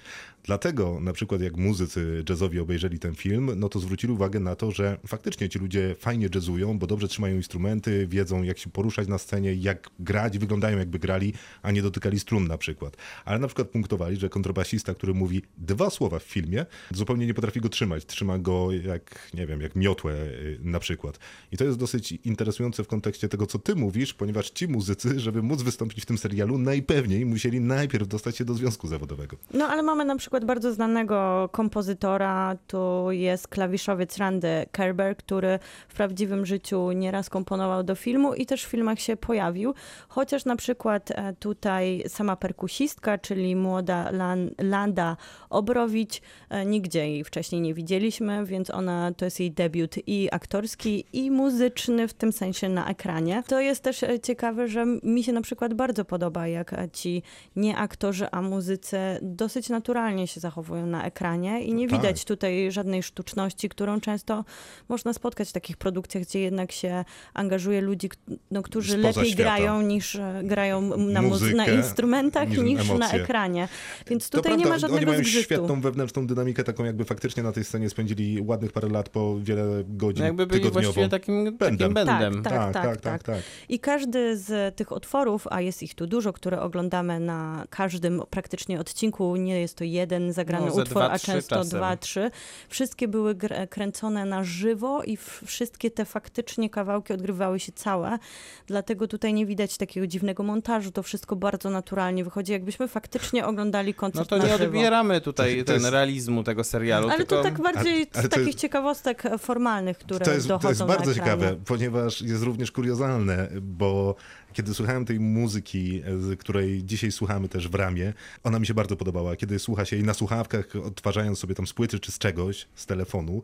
Dlatego na przykład jak muzycy jazzowi obejrzeli ten film, no to zwrócili uwagę na to, że faktycznie ci ludzie fajnie jazzują, bo dobrze trzymają instrumenty, wiedzą jak się poruszać na scenie, jak grać, wyglądają jakby grali, a nie dotykali strun na przykład. Ale na przykład punktowali, że kontrabasista, który mówi dwa słowa w filmie, zupełnie nie potrafi go trzymać. Trzyma go jak, nie wiem, jak miotłę y, na przykład. I to jest dosyć interesujące w kontekście tego, co ty mówisz, ponieważ ci muzycy, żeby móc wystąpić w tym serialu, najpewniej musieli najpierw dostać się do związku zawodowego. No ale mamy na przykład bardzo znanego kompozytora, tu jest klawiszowiec Randy Kerber, który w prawdziwym życiu nieraz komponował do filmu i też w filmach się pojawił, chociaż na przykład e, tutaj sama perkusistka, czyli młoda Lan, Landa Obrowicz, e, nigdzie jej wcześniej nie widzieliśmy, więc ona to jest jej debiut i aktorski i muzyczny w tym sensie na ekranie. To jest też e, ciekawe, że mi się na przykład bardzo podoba, jak e, ci nie aktorzy, a muzycy dosyć naturalnie się zachowują na ekranie i nie Tak. widać tutaj żadnej sztuczności, którą często można spotkać w takich produkcjach, gdzie jednak się angażuje ludzi, no, którzy Spoza lepiej świata. grają niż e, grają na, muzy- Muzykę, na instrumentach niż niż, na ekranie. Więc tutaj nie ma żadnego Oni mają zgrzytu. świetną wewnętrzną dynamikę, taką jakby faktycznie na tej scenie spędzili ładnych parę lat po wiele godzin No jakby byli tygodniowo. właściwie takim takim bendem. Tak, tak, tak, tak, tak, tak. I każdy z tych otworów, a jest ich tu dużo, które oglądamy na każdym praktycznie odcinku, nie jest to jeden zagrany No, utwór, dwa, a często czasem. dwa, trzy. Wszystkie były kręcone na żywo i wszystkie te faktycznie kawałki odgrywały się całe. Dlatego tutaj nie widać takiego dziwnego montażu. To wszystko bardzo naturalnie wychodzi, jakbyśmy faktycznie oglądali No koncert to na nie żywo. odbieramy tutaj To- to ten jest- realizmu tego serialu, Ale tylko... to tak bardziej Ale- ale z to takich jest- ciekawostek formalnych, które To jest, dochodzą to jest bardzo ciekawe, ponieważ jest również kuriozalne, bo kiedy słuchałem tej muzyki, której dzisiaj słuchamy też w ramie, ona mi się bardzo podobała. Kiedy słucha się jej na słuchawkach, odtwarzając sobie tam z płyty czy z czegoś, z telefonu,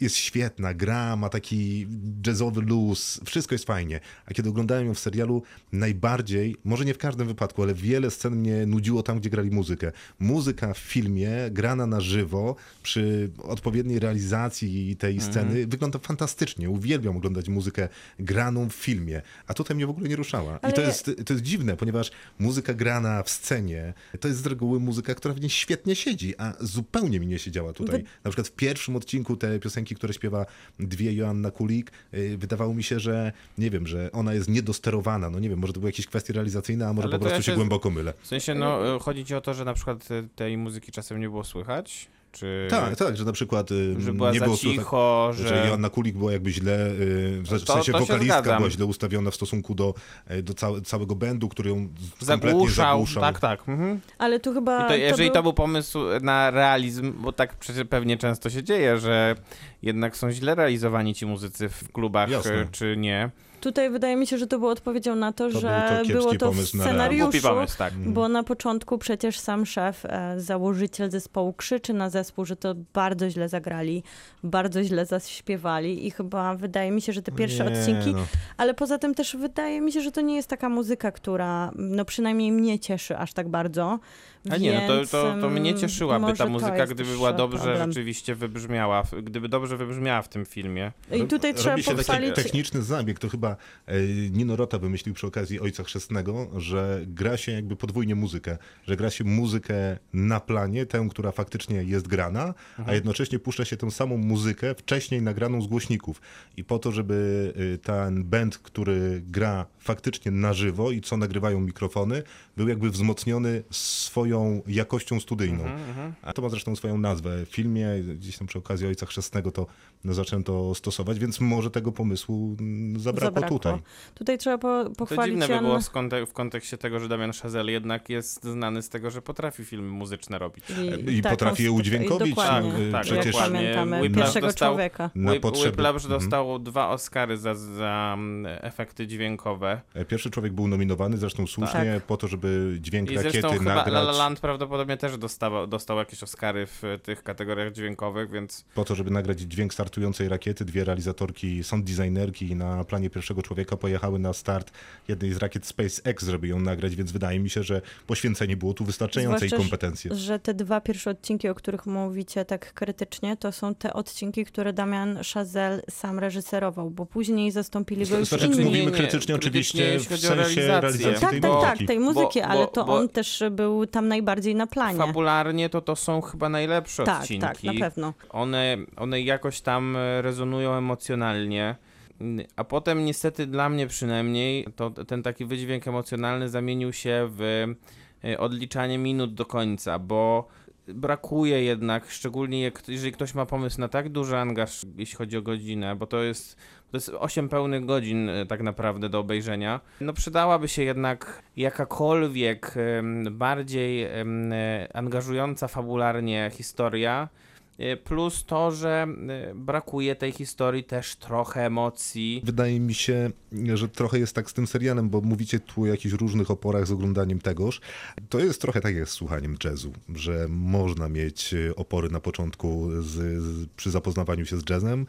jest świetna, gra, ma taki jazzowy luz, wszystko jest fajnie. A kiedy oglądałem ją w serialu, najbardziej, może nie w każdym wypadku, ale wiele scen mnie nudziło tam, gdzie grali muzykę. Muzyka w filmie, grana na żywo, przy odpowiedniej realizacji tej sceny, wygląda fantastycznie. Uwielbiam oglądać muzykę graną w filmie, a tutaj mnie w ogóle nie ruszała. Ale I to jest, to jest dziwne, ponieważ muzyka grana w scenie, to jest z reguły muzyka, która w niej świetnie siedzi, a zupełnie mi nie siedziała tutaj. Wy- Na przykład w pierwszym odcinku te piosenki, które śpiewa dwie Joanna Kulik, y, wydawało mi się, że nie wiem, że ona jest niedosterowana. No nie wiem, może to były jakieś kwestie realizacyjne, a może Ale po prostu ja się się- głęboko mylę. W sensie, no, e, chodzi ci o to, że na przykład e, tej muzyki czasem nie było słychać? Czy Tak, tak, że na przykład y, że była nie było cicho, że... że Joanna Kulik była jakby źle, y, w To- sensie to wokalistka była źle ustawiona w stosunku do, e, do całe, całego będu, który ją kompletnie Zagłuszał, zagłuszał. tak, tak. Mhm. Ale tu chyba. I to, jeżeli był... to był pomysł na realizm, bo tak przecież pewnie często się dzieje, że jednak są źle realizowani ci muzycy w klubach, Jasne. czy nie. Tutaj wydaje mi się, że to było odpowiedzią na to, To był że to kiepski było to w pomysł na. Głupi pomysł, tak. Bo na początku przecież sam szef, e, założyciel zespołu krzyczy na zespół, że to bardzo źle zagrali, bardzo źle zaśpiewali i chyba wydaje mi się, że te pierwsze Nie, odcinki, no. ale poza tym też wydaje mi się, że to nie jest taka muzyka, która no przynajmniej mnie cieszy aż tak bardzo. A nie, no to, to, to mnie em, cieszyłaby ta muzyka, gdyby była dobrze problem. rzeczywiście wybrzmiała, w- gdyby dobrze wybrzmiała w tym filmie. I tutaj trzeba Robi się taki pochwalić... techniczny zabieg, to chyba e, Nino Rota wymyślił przy okazji Ojca Chrzestnego, że gra się jakby podwójnie muzykę, że gra się muzykę na planie, tę, która faktycznie jest grana, a jednocześnie puszcza się tę samą muzykę wcześniej nagraną z głośników. I po to, żeby y, ten band, który gra faktycznie na żywo i co nagrywają mikrofony, był jakby wzmocniony swoją jakością studyjną. A to ma zresztą swoją nazwę. W filmie, gdzieś tam przy okazji Ojca Chrzestnego to zaczęto stosować, więc może tego pomysłu mm, zabrakło, tutaj. Tutaj trzeba po, To pochwalić dziwne by było z konte- w kontekście tego, że Damian Chazelle jednak jest znany z tego, że potrafi filmy muzyczne robić. I potrafi je udźwiękowić. Dokładnie, Tak, tak, przecież- jak pamiętamy, Whiplash pierwszego dostał- człowieka. Na Whip- potrzeby. Whiplash Mhm. dostał dwa Oscary za, za mm, efekty dźwiękowe. E, Pierwszy człowiek był nominowany, zresztą słusznie, Tak. po to, żeby dźwięk I rakiety chyba La nagrać, La Land prawdopodobnie też dostał, dostał jakieś Oscary w tych kategoriach dźwiękowych, więc po to, żeby nagrać dźwięk startującej rakiety. Dwie realizatorki, sound designerki na planie pierwszego człowieka pojechały na start jednej z rakiet SpaceX, żeby ją nagrać, więc wydaje mi się, że poświęcenie było tu wystarczającej Zwłaszcza, kompetencje. że te dwa pierwsze odcinki, o których mówicie tak krytycznie, to są te odcinki, które Damian Chazelle sam reżyserował, bo później zastąpili go już Znaczy, inni. mówimy Nie, nie, krytycznie oczywiście w jeśli chodzi o sensie realizację. realizacji Tak, tej tak, muzyki. tak, tej muzyki, Bo- ale bo- to bo- on też był tam najbardziej na planie. fabularnie to to są chyba najlepsze Tak, odcinki. tak, na pewno. One, one jakoś tam rezonują emocjonalnie. A potem niestety dla mnie przynajmniej to ten taki wydźwięk emocjonalny zamienił się w e, odliczanie minut do końca, bo brakuje jednak, szczególnie jeżeli ktoś ma pomysł na tak duży angaż, jeśli chodzi o godzinę, bo to jest, to jest 8 pełnych godzin e, tak naprawdę do obejrzenia, no przydałaby się jednak jakakolwiek bardziej e, angażująca fabularnie historia, plus to, że e, brakuje tej historii też trochę emocji. Wydaje mi się, że trochę jest tak z tym serialem, bo mówicie tu o jakichś różnych oporach z oglądaniem tegoż. To jest trochę tak jak z słuchaniem jazzu, że można mieć e, opory na początku z, z, przy zapoznawaniu się z jazzem.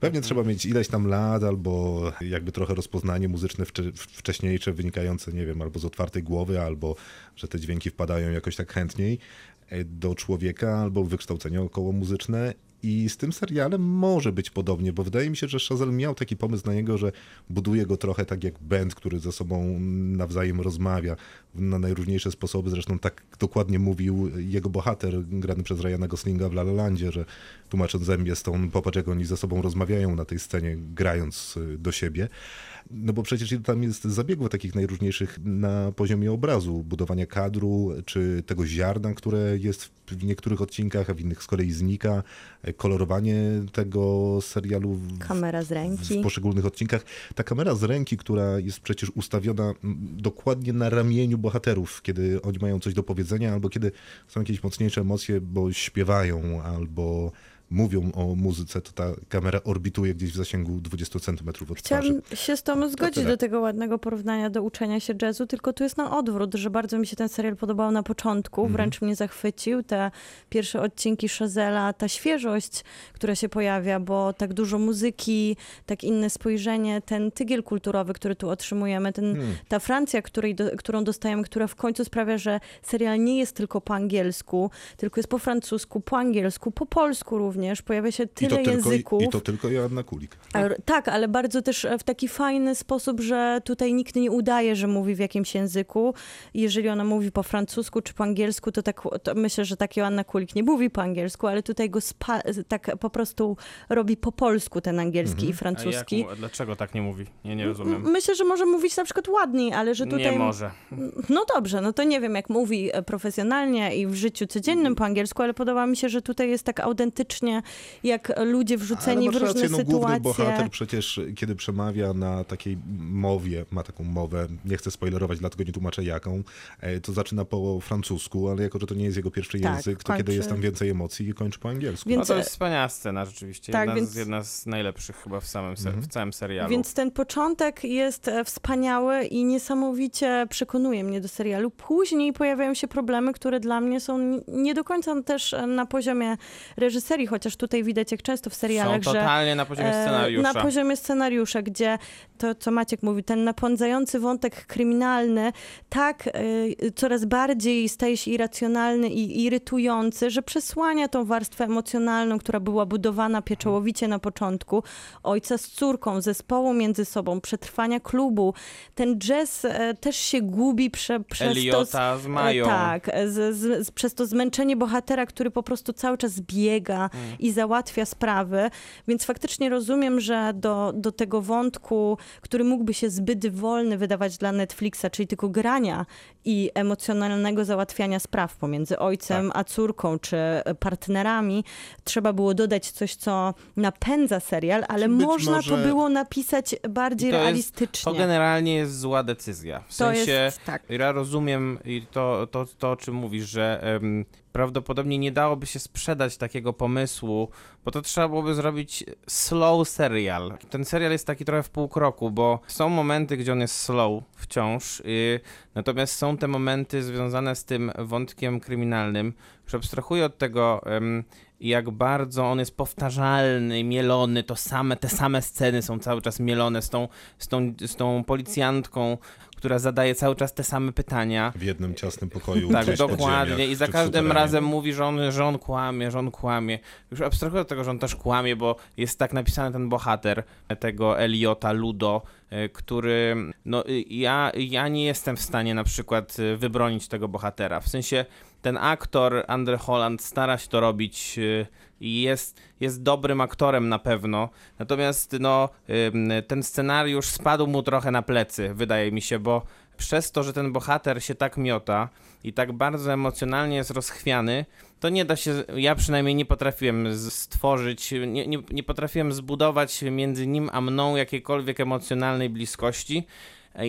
Pewnie trzeba mieć ileś tam lat, albo jakby trochę rozpoznanie muzyczne wcze- wcześniejsze, wynikające, nie wiem, albo z otwartej głowy, albo że te dźwięki wpadają jakoś tak chętniej e, do człowieka, albo wykształcenie około muzyczne. I z tym serialem może być podobnie, bo wydaje mi się, że Chazelle miał taki pomysł na niego, że buduje go trochę tak jak band, który ze sobą nawzajem rozmawia na najróżniejsze sposoby. Zresztą tak dokładnie mówił jego bohater, grany przez Ryana Goslinga w La La Landzie, że tłumacząc zębie Stone, popatrz jak oni ze sobą rozmawiają na tej scenie, grając y, do siebie. No bo przecież tam jest zabiegów takich najróżniejszych na poziomie obrazu, budowania kadru, czy tego ziarna, które jest w niektórych odcinkach, a w innych z kolei znika, e, kolorowanie tego serialu w, Kamera z ręki. w poszczególnych odcinkach. Ta kamera z ręki, która jest przecież ustawiona dokładnie na ramieniu bohaterów, kiedy oni mają coś do powiedzenia, albo kiedy są jakieś mocniejsze emocje, bo śpiewają, albo mówią o muzyce, to ta kamera orbituje gdzieś w zasięgu 20 cm od twarzy. Chciałabym się z tobą zgodzić tyle. do tego ładnego porównania do uczenia się jazzu, tylko tu jest na odwrót, że bardzo mi się ten serial podobał na początku, Mhm. wręcz mnie zachwycił. Te pierwsze odcinki Chazela, ta świeżość, która się pojawia, bo tak dużo muzyki, tak inne spojrzenie, ten tygiel kulturowy, który tu otrzymujemy, ten, Hmm. ta Francja, której do, którą dostajemy, która w końcu sprawia, że serial nie jest tylko po angielsku, tylko jest po francusku, po angielsku, po polsku również. Również, pojawia się I tyle to, tylko, języków. I to tylko Joanna Kulik. A, Tak, ale bardzo też w taki fajny sposób, że tutaj nikt nie udaje, że mówi w jakimś języku. Jeżeli ona mówi po francusku czy po angielsku, to, tak, to myślę, że tak Joanna Kulik nie mówi po angielsku, ale tutaj go spa, tak po prostu robi po polsku ten angielski i A jak, francuski. mu- dlaczego tak nie mówi? Nie, nie rozumiem. Myślę, że może mówić na przykład ładniej, ale że tutaj... Nie może. No dobrze, no to nie wiem, jak mówi e, profesjonalnie i w życiu codziennym po angielsku, ale podoba mi się, że tutaj jest tak autentycznie, jak ludzie wrzuceni Ale w różne rację, no, główny sytuacje. bohater przecież, kiedy przemawia na takiej mowie, ma taką mowę, nie chcę spoilerować, dlatego nie tłumaczę jaką, e, to zaczyna po francusku, ale jako, że to nie jest jego pierwszy Tak, język, to kiedy kończy- jest tam więcej emocji, kończy po angielsku. Więc- No to jest wspaniała scena rzeczywiście. Tak, jedna, więc- z, jedna z najlepszych chyba w, samym se- Mhm. w całym serialu. Więc ten początek jest e, wspaniały i niesamowicie przekonuje mnie do serialu. Później pojawiają się problemy, które dla mnie są nie do końca też e, na poziomie reżyserii, chociaż tutaj widać, jak często w serialach, Są że totalnie na poziomie e, scenariusza. Na poziomie scenariusza, gdzie to, co Maciek mówi, ten napędzający wątek kryminalny tak e, coraz bardziej staje się irracjonalny i irytujący, że przesłania tą warstwę emocjonalną, która była budowana pieczołowicie na początku, ojca z córką, zespołu między sobą, przetrwania klubu. Ten jazz e, też się gubi prze, przez to... Eliota z Mają. Tak, z, z, z, przez to zmęczenie bohatera, który po prostu cały czas biega Mm. I załatwia sprawy. Więc faktycznie rozumiem, że do, do tego wątku, który mógłby się zbyt wolny wydawać dla Netflixa, czyli tylko grania i emocjonalnego załatwiania spraw pomiędzy ojcem Tak. a córką, czy partnerami, trzeba było dodać coś, co napędza serial, ale Być można może- to było napisać bardziej to jest- realistycznie. To generalnie jest zła decyzja. W To sensie, jest- tak. ja rozumiem i to, to, to, o czym mówisz, że em, prawdopodobnie nie dałoby się sprzedać takiego pomysłu, bo to trzeba byłoby zrobić slow serial. Ten serial jest taki trochę w pół kroku, bo są momenty, gdzie on jest slow wciąż, y, natomiast są te momenty związane z tym wątkiem kryminalnym, że abstrahuję od tego, jak bardzo on jest powtarzalny, mielony, to same, te same sceny są cały czas mielone z tą, z tą, z tą policjantką, która zadaje cały czas te same pytania. W jednym ciasnym pokoju. Tak, dokładnie. I za każdym razem mówi, że on, że on kłamie, że on kłamie. Już abstrahuję od tego, że on też kłamie, bo jest tak napisany ten bohater tego Eliota Ludo, e, który, no y, ja, ja nie jestem w stanie na przykład y, wybronić tego bohatera. W sensie ten aktor, Andre Holland, stara się to robić y, i jest, jest dobrym aktorem na pewno. Natomiast no, ten scenariusz spadł mu trochę na plecy, wydaje mi się, bo przez to, że ten bohater się tak miota i tak bardzo emocjonalnie jest rozchwiany, to nie da się, ja przynajmniej nie potrafiłem stworzyć, nie, nie, nie potrafiłem zbudować między nim a mną jakiejkolwiek emocjonalnej bliskości.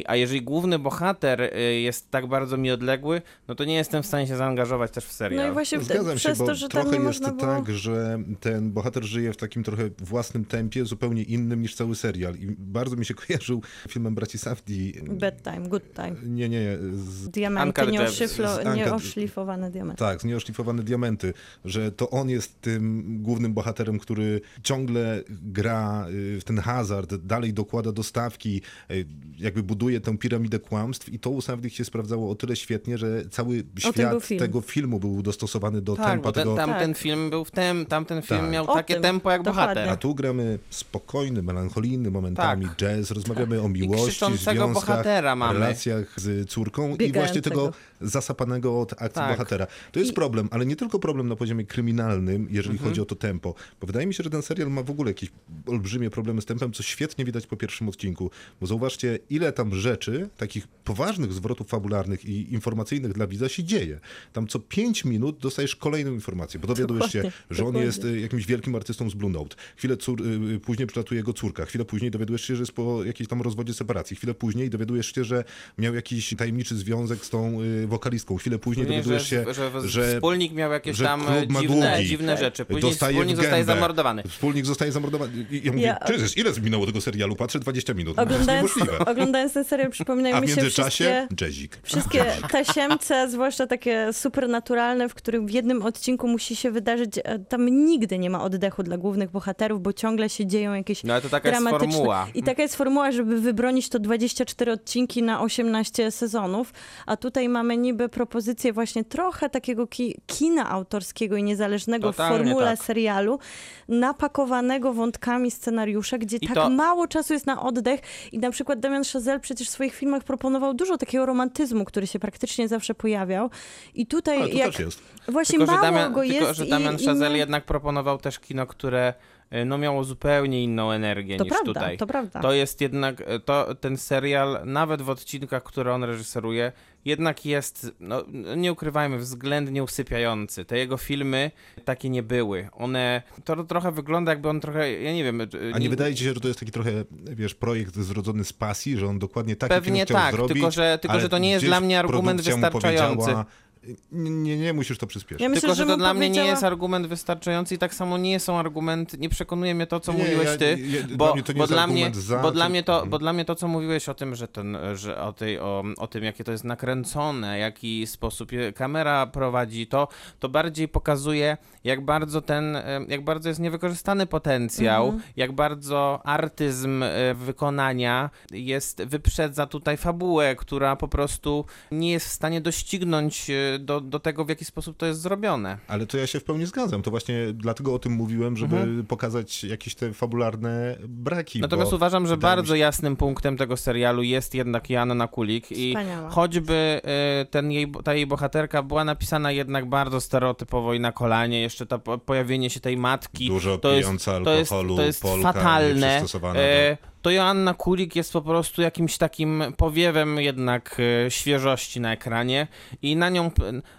A jeżeli główny bohater y, jest tak bardzo mi odległy, no to nie jestem w stanie się zaangażować też w serial. No i właśnie Zgadzam się, bo to, że trochę jest można było... tak, że ten bohater żyje w takim trochę własnym tempie, zupełnie innym niż cały serial. I bardzo mi się kojarzył filmem braci Safdie. Bad time, good time. Nie, nie, z Diamenty, Uncut- nieoszlifowane diamenty. Tak, z nieoszlifowane diamenty, że to on jest tym głównym bohaterem, który ciągle gra y, w ten hazard, dalej dokłada do stawki, y, jakby buduje tę piramidę kłamstw i to u Safdie się sprawdzało o tyle świetnie, że cały świat film. tego filmu był dostosowany do tak, tempa ten, tego... tamten Tak. film był w tem, tamten film Tak. miał O takie tym, tempo jak dokładnie. bohater. A tu gramy spokojny, melancholijny momentami Tak. jazz, rozmawiamy o miłości, krzyczącego związkach, bohatera mamy. relacjach z córką i Biegającego. właśnie tego zasapanego od akcji Tak. bohatera. To jest problem, ale nie tylko problem na poziomie kryminalnym, jeżeli Mhm. chodzi o to tempo, bo wydaje mi się, że ten serial ma w ogóle jakieś olbrzymie problemy z tempem, co świetnie widać po pierwszym odcinku, bo zauważcie, ile tam rzeczy, takich poważnych zwrotów fabularnych i informacyjnych dla widza się dzieje. Tam co pięć minut dostajesz kolejną informację, bo dowiadujesz się, że on jest y, jakimś wielkim artystą z Blue Note. Chwilę cór, y, y, później przylatuje jego córka. Chwilę później dowiadujesz się, że jest po jakiejś tam rozwodzie separacji. Chwilę później dowiadujesz się, że miał jakiś tajemniczy związek z tą wokalistką. Chwilę później Później, dowiadujesz się, że, że, że wspólnik miał jakieś że tam dziwne, długi. dziwne rzeczy. Później dostaje wspólnik zostaje zamordowany. Wspólnik zostaje zamordowany. I ja mówię, Ja- ile minęło tego serialu? Patrzę 20 minut. To jest Oglądając, oglądając ten serial przypominają A w mi się międzyczasie wszystkie... jazzik. Wszystkie tasiemce, zwłaszcza takie supernaturalne, w których w jednym odcinku musi się wydarzyć, e, tam nigdy nie ma oddechu dla głównych bohaterów, bo ciągle się dzieją jakieś No ale to taka jest dramatyczne... formuła. I taka jest formuła, żeby wybronić to 24 odcinki na 18 sezonów, a tutaj mamy niby propozycję właśnie trochę takiego ki kina autorskiego i niezależnego Totalnie w formule tak. serialu, napakowanego wątkami scenariusza, gdzie I tak to- mało czasu jest na oddech i na przykład Damian Chazelle przecież w swoich filmach proponował dużo takiego romantyzmu, który się praktycznie zawsze pojawiał i tutaj Ale tu jak też jest. właśnie Tylko, że mało Damian, go tylko, jest że i- Damian i Chazelle ma- jednak proponował też kino, które no, miało zupełnie inną energię To niż prawda, tutaj. to prawda. To jest jednak, y, to, ten serial, nawet w odcinkach, które on reżyseruje, jednak jest, no, nie ukrywajmy, względnie usypiający. Te jego filmy takie nie były. One, to trochę wygląda jakby on trochę, ja nie wiem... y, A nie wydaje ci się, że to jest taki trochę, wiesz, projekt zrodzony z pasji, że on dokładnie taki Pewnie film chciał tak, zrobić, tylko że- tylko że to nie jest dla mnie argument wystarczający. Powiedziała, Nie, nie, musisz to przyspieszyć. Ja myślę, Tylko, że mu to dla mnie nie powiedziała- jest argument wystarczający i tak samo nie są argumenty, nie przekonuje mnie to, co Nie, mówiłeś ja- ty, ja- bo, dla mnie, argument za, bo dla czy- mnie to, Mhm. bo dla mnie to, co mówiłeś o tym, że ten, że o tej, o, o tym, jakie to jest nakręcone, jaki sposób kamera prowadzi, to, to bardziej pokazuje, jak bardzo ten, jak bardzo jest niewykorzystany potencjał, Mhm. jak bardzo artyzm e, wykonania jest, wyprzedza tutaj fabułę, która po prostu nie jest w stanie doścignąć e, do, do tego, w jaki sposób to jest zrobione. Ale to ja się w pełni zgadzam. To właśnie dlatego o tym mówiłem, żeby Mhm. pokazać jakieś te fabularne braki. Natomiast bo uważam, że bardzo się- jasnym punktem tego serialu jest jednak Joanna Kulik i Wspaniała. choćby y, ten jej, ta jej bohaterka była napisana jednak bardzo stereotypowo i na kolanie, jeszcze to po- pojawienie się tej matki, Dużo to jest, pijąca to jest, alkoholu, to jest Polka, fatalne. To Joanna Kulik jest po prostu jakimś takim powiewem jednak e, świeżości na ekranie i na nią,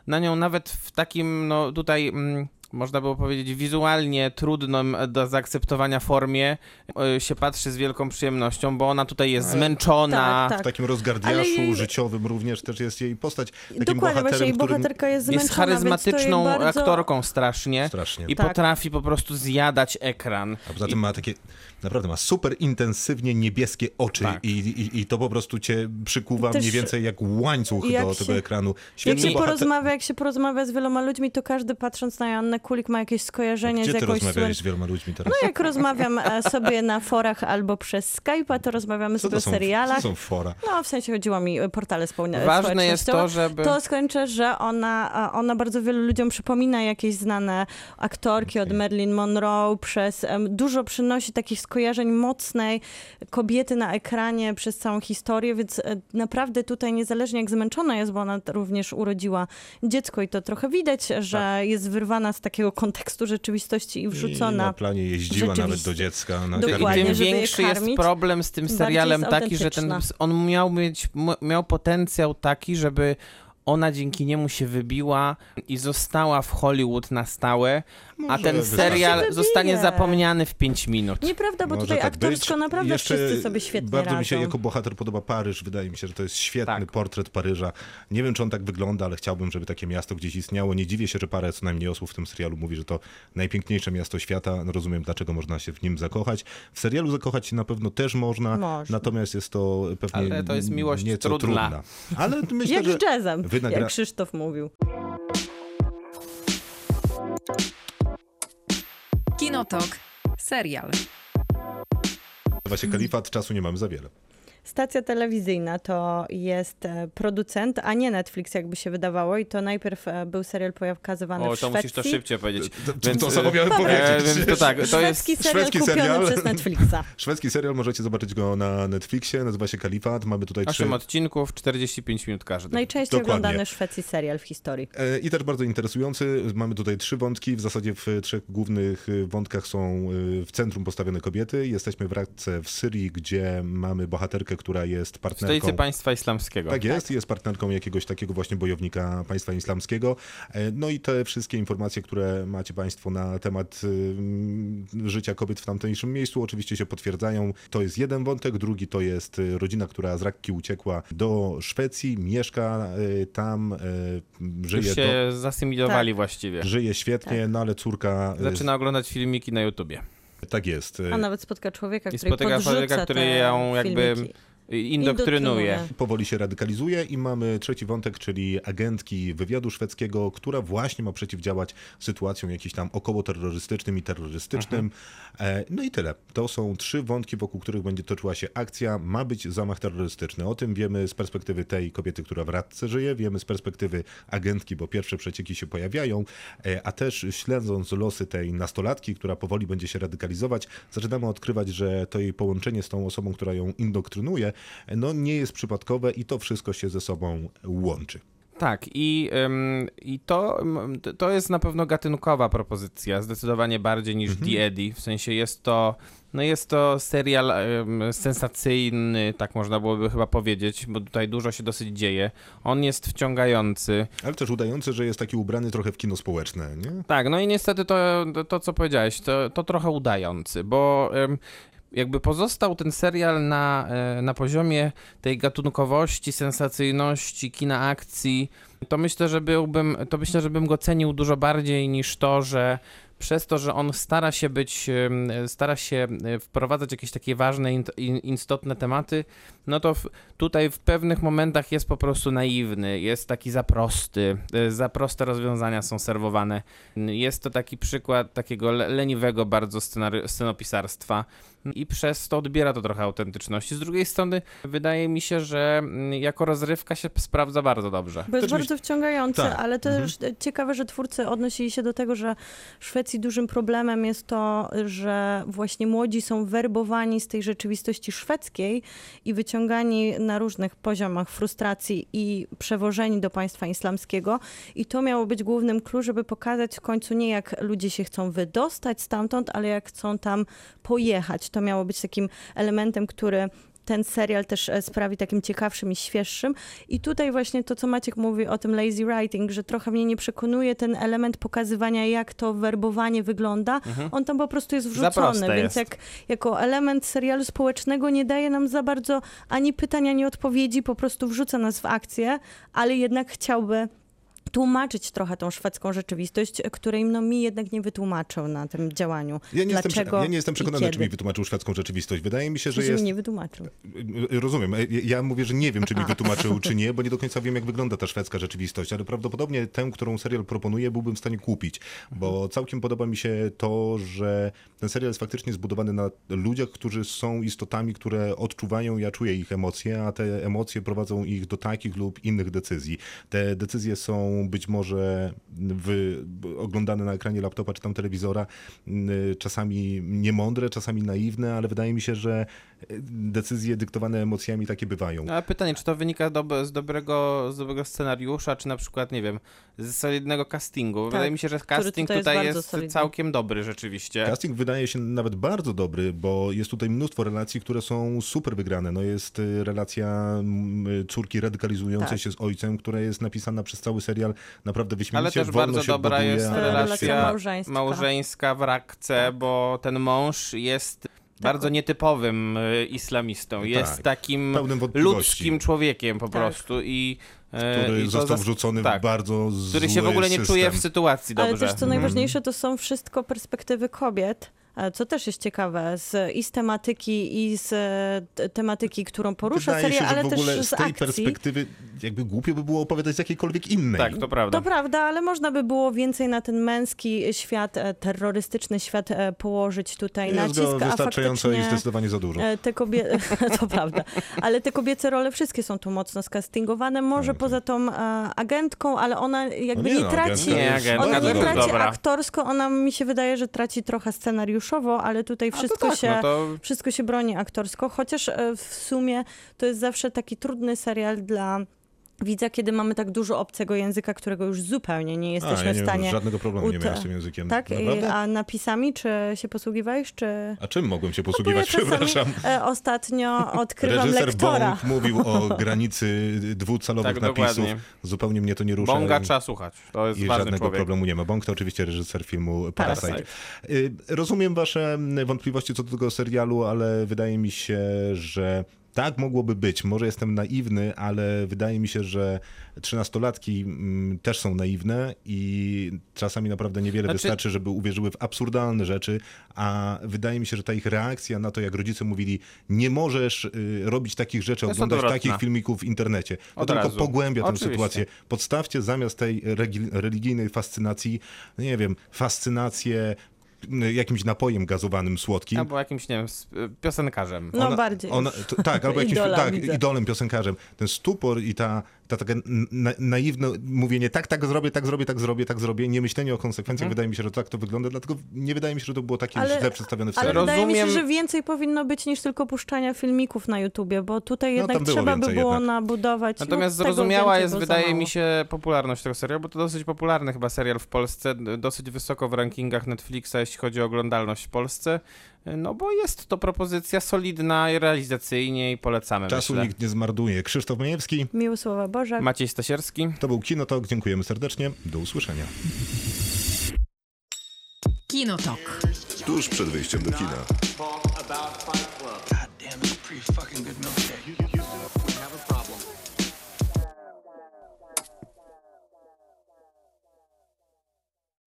na nią nawet w takim, no tutaj... Mm, można było powiedzieć, wizualnie trudnym do zaakceptowania formie e, się patrzy z wielką przyjemnością, bo ona tutaj jest zmęczona. Tak, W takim rozgardiaszu jej- życiowym również też jest jej postać. Takim Dokładnie, właśnie jej bohaterka jest zmęczona, Jest więc to jej charyzmatyczną bardzo... aktorką strasznie Strasznie. i Tak. potrafi po prostu zjadać ekran. A poza tym ma takie, naprawdę ma super intensywnie niebieskie oczy Tak. i, i, i to po prostu cię przykuwa Też- mniej więcej jak łańcuch jak do się- tego ekranu. Jak Świetny się, Nie- bohater... porozmawia, jak się porozmawia z wieloma ludźmi, to każdy patrząc na Joannę Kulik ma jakieś skojarzenie Gdzie z ty jakąś rozmawiałeś słyn- z wieloma ludźmi teraz? No jak rozmawiam e, sobie na forach albo przez Skype'a, to rozmawiamy Co sobie to o są, serialach. co to są fora? No w sensie chodziło mi o portale spełnia- Ważne jest to, żeby... To skończę, że ona, a ona bardzo wielu ludziom przypomina jakieś znane aktorki od Okej. Marilyn Monroe, przez dużo przynosi takich skojarzeń mocnej kobiety na ekranie przez całą historię, więc e, naprawdę tutaj niezależnie jak zmęczona jest, bo ona również urodziła dziecko i to trochę widać, że Tak. jest wyrwana z takiego kontekstu rzeczywistości i I na wrzucona. planie jeździła nawet do dziecka. Na I Dokładnie, tym żeby je większy jest problem z tym serialem taki, że ten, on miał mieć, miał potencjał taki, żeby ona dzięki niemu się wybiła i została w Hollywood na stałe, a Może ten wystarczy. serial zostanie zapomniany w 5 minut. Nieprawda, bo Może tutaj tak aktorsko być. naprawdę Jeszcze wszyscy sobie świetnie Bardzo radzą. mi się jako bohater podoba Paryż. Wydaje mi się, że to jest świetny Tak. portret Paryża. Nie wiem, czy on tak wygląda, ale chciałbym, żeby takie miasto gdzieś istniało. Nie dziwię się, że parę co najmniej osób w tym serialu mówi, że to najpiękniejsze miasto świata. No, rozumiem, dlaczego można się w nim zakochać. W serialu zakochać się na pewno też można, Można. natomiast jest to pewnie Ale to jest miłość nieco trudna. trudna. Ale myślę, Jak że z jazzem, wynagra- jak Krzysztof mówił. Kinotok. Serial. się Kalifat, czasu nie mamy za wiele. Stacja telewizyjna to jest e, producent, a nie Netflix, jakby się wydawało. I to najpierw e, był serial pokazywany O, w to Szwecji. musisz to szybciej powiedzieć. To, to, Więc, to e, samo miałem powiedzieć. to tak, to jest... Szwedzki serial szwedzki kupiony serial. przez Netflixa. Szwedzki serial, możecie zobaczyć go na Netflixie, nazywa się Kalifat. Mamy tutaj trzy 8 odcinków, 45 minut każdy. Najczęściej Dokładnie. oglądany w Szwecji serial w historii. E, I też bardzo interesujący. Mamy tutaj trzy wątki. W zasadzie w trzech głównych wątkach są w centrum postawione kobiety. Jesteśmy w Radce w Syrii, gdzie mamy bohaterkę, która jest W partnerką. stolicy państwa islamskiego. Tak jest, jest partnerką jakiegoś takiego właśnie bojownika państwa islamskiego. E, No i te wszystkie informacje, które macie Państwo na temat y, życia kobiet w tamtejszym miejscu, oczywiście się potwierdzają. To jest jeden wątek, drugi to jest y, rodzina, która z Rakki uciekła do Szwecji, mieszka y, tam, y, Już żyje, się zasymilowali Tak. właściwie. do, żyje świetnie, no ale córka... Zaczyna oglądać filmiki na YouTubie. Tak jest. A nawet spotka człowieka, I który spotyka podrzuca człowieka, który ją jakby filmiki. Indoktrynuje. powoli się radykalizuje i mamy trzeci wątek, czyli agentki wywiadu szwedzkiego, która właśnie ma przeciwdziałać sytuacjom jakiś tam okołoterrorystycznym i terrorystycznym. E, No i tyle. To są trzy wątki, wokół których będzie toczyła się akcja. Ma być zamach terrorystyczny. O tym wiemy z perspektywy tej kobiety, która w radce żyje, wiemy z perspektywy agentki, bo pierwsze przecieki się pojawiają, e, a też śledząc losy tej nastolatki, która powoli będzie się radykalizować, zaczynamy odkrywać, że to jej połączenie z tą osobą, która ją indoktrynuje, no nie jest przypadkowe i to wszystko się ze sobą łączy. Tak, i, i to, to jest na pewno gatunkowa propozycja, zdecydowanie bardziej niż Mhm. The Eddie. W sensie jest to, no jest to serial sensacyjny, tak można byłoby chyba powiedzieć, bo tutaj dużo się dosyć dzieje. On jest wciągający. Ale też udające, że jest taki ubrany trochę w kino społeczne, nie? Tak, no i niestety to, to, co powiedziałeś, to, to trochę udający, bo jakby pozostał ten serial na, e, na poziomie tej gatunkowości, sensacyjności, kina akcji, to myślę, że byłbym, to myślę, że bym go cenił dużo bardziej niż to, że przez to, że on stara się być, stara się e, wprowadzać jakieś takie ważne, istotne tematy, no to w, tutaj w pewnych momentach jest po prostu naiwny, jest taki za prosty, e, za proste rozwiązania są serwowane. Jest to taki przykład takiego le- leniwego bardzo scenopisarstwa i przez to odbiera to trochę autentyczności. Z drugiej strony wydaje mi się, że mm, jako rozrywka się sprawdza bardzo dobrze. Bo jest bardzo wciągające, Tak. ale też ciekawe, że twórcy odnosili się do tego, że w Szwecji dużym problemem jest to, że właśnie młodzi są werbowani z tej rzeczywistości szwedzkiej i wyciągani na różnych poziomach frustracji i przewożeni do państwa islamskiego. I to miało być głównym clue, żeby pokazać w końcu nie jak ludzie się chcą wydostać stamtąd, ale jak chcą tam pojechać. To miało być takim elementem, który ten serial też e, sprawi takim ciekawszym i świeższym. I tutaj właśnie to, co Maciek mówi o tym lazy writing, że trochę mnie nie przekonuje ten element pokazywania, jak to werbowanie wygląda. On tam po prostu jest Mhm. Wrzucony, więc jest. jak jako element serialu społecznego nie daje nam za bardzo ani pytań, ani odpowiedzi, po prostu wrzuca nas w akcję, ale jednak chciałby tłumaczyć trochę tą szwedzką rzeczywistość, której no, mi jednak nie wytłumaczył na tym działaniu. Ja nie, jestem, Dlaczego prze- ja nie jestem przekonany, czy mi wytłumaczył szwedzką rzeczywistość. Wydaje mi się, że jest... mi nie wytłumaczył. Rozumiem. Ja- Ja mówię, że nie wiem, czy mi wytłumaczył, czy nie, bo nie do końca wiem, jak wygląda ta szwedzka rzeczywistość, ale prawdopodobnie tę, którą serial proponuje, byłbym w stanie kupić, bo całkiem podoba mi się to, że ten serial jest faktycznie zbudowany na ludziach, którzy są istotami, które odczuwają, ja czuję ich emocje, a te emocje prowadzą ich do takich lub innych decyzji. Te decyzje są być może w, oglądane na ekranie laptopa czy tam telewizora, y, czasami niemądre, czasami naiwne, ale wydaje mi się, że decyzje dyktowane emocjami takie bywają. No, Ale pytanie, czy to wynika dob- z, dobrego, z dobrego scenariusza, czy na przykład, nie wiem, z solidnego castingu? Wydaje mi się, że casting tutaj jest tutaj jest, solidny. całkiem dobry rzeczywiście. Casting wydaje się nawet bardzo dobry, bo jest tutaj mnóstwo relacji, które są super wygrane. No jest y, relacja mm, córki radykalizującej Tak. się z ojcem, która jest napisana przez cały serial naprawdę wyśmienicie. Ale też wolno bardzo się dobra buduje, jest relacja relacja małżeńska. małżeńska w Rakce, bo ten mąż jest bardzo nietypowym y, islamistą. Jest Tak, takim pełnym wątpliwości. ludzkim człowiekiem po Tak. prostu i e, który i został wrzucony tak, w bardzo zły który się w ogóle nie system. czuje w sytuacji Ale dobrze. też co najważniejsze, to są wszystko perspektywy kobiet. E, Co też jest ciekawe, z, i z tematyki, i z e, tematyki, którą porusza Wydaje serial, się, ale w ogóle też z z tej akcji. Perspektywy jakby głupio by było opowiadać z jakiejkolwiek innej. Tak, to prawda. To prawda, ale można by było więcej na ten męski świat, e, terrorystyczny świat położyć tutaj Jest nacisk, go a wystarczająco i faktycznie... zdecydowanie za dużo. Te kobiety, to prawda, ale te kobiece role wszystkie są tu mocno skastingowane. Może poza tą agentką, ale ona jakby No nie nie, no, traci. agentka Nie, agentka Ona nie traci Dobra. aktorsko, ona mi się wydaje, że traci trochę scenariuszowo, ale tutaj wszystko, tak, się, no to wszystko się broni aktorsko, chociaż e, w sumie to jest zawsze taki trudny serial dla widza, kiedy mamy tak dużo obcego języka, którego już zupełnie nie A, jesteśmy ja nie w stanie... żadnego problemu nie miałem z tym językiem. Tak? Naprawdę? a napisami, czy się posługiwałeś, czy... A czym mogłem się posługiwać? czasami, Przepraszam. e, ostatnio odkrywam Reżyser lektora. Bong mówił o granicy dwucalowych Tak, napisów. dokładnie. Zupełnie mnie to nie rusza. Bonga trzeba słuchać. To jest I ważny żadnego człowiek. problemu nie ma. Bong to oczywiście reżyser filmu Parasite. Parasite. Y, Rozumiem wasze wątpliwości co do tego serialu, ale wydaje mi się, że Tak mogłoby być. Może jestem naiwny, ale wydaje mi się, że trzynastolatki mm, też są naiwne i czasami naprawdę niewiele Znaczy- wystarczy, żeby uwierzyły w absurdalne rzeczy, a wydaje mi się, że ta ich reakcja na to, jak rodzice mówili, nie możesz y, robić takich rzeczy, jest oglądać odwrotna. takich filmików w internecie. To Od tylko razu. pogłębia tę sytuację. Podstawcie zamiast tej religijnej fascynacji, no nie wiem, fascynację jakimś napojem gazowanym słodkim. Albo jakimś, nie wiem, piosenkarzem. No bardziej. Ona, to, tak, albo jakimś Idola tak, idolem, piosenkarzem. Ten stupor i ta, ta takie na, naiwne mówienie tak, tak zrobię, tak zrobię, tak zrobię, tak zrobię, nie myślenie o konsekwencjach, Mhm. wydaje mi się, że tak to wygląda, dlatego nie wydaje mi się, że to było takie Ale- źle przedstawione w Ale serialu. wydaje mi się, że więcej powinno być niż tylko puszczania filmików na YouTubie, bo tutaj No, jednak było trzeba by było jednak. nabudować. Natomiast no, zrozumiała jest, wydaje mi się, popularność tego serialu, bo to dosyć popularny chyba serial w Polsce, dosyć wysoko w rankingach Netflixa, jeśli chodzi o oglądalność w Polsce. No bo jest to propozycja solidna i realizacyjnie i polecamy, Czasu myślę. nikt nie zmarnuje. Krzysztof Majewski, Miły słowa Boże. Maciej Stasierski. to był Kinotok, dziękujemy serdecznie, do usłyszenia. Kinotok. Tuż przed wyjściem do kina.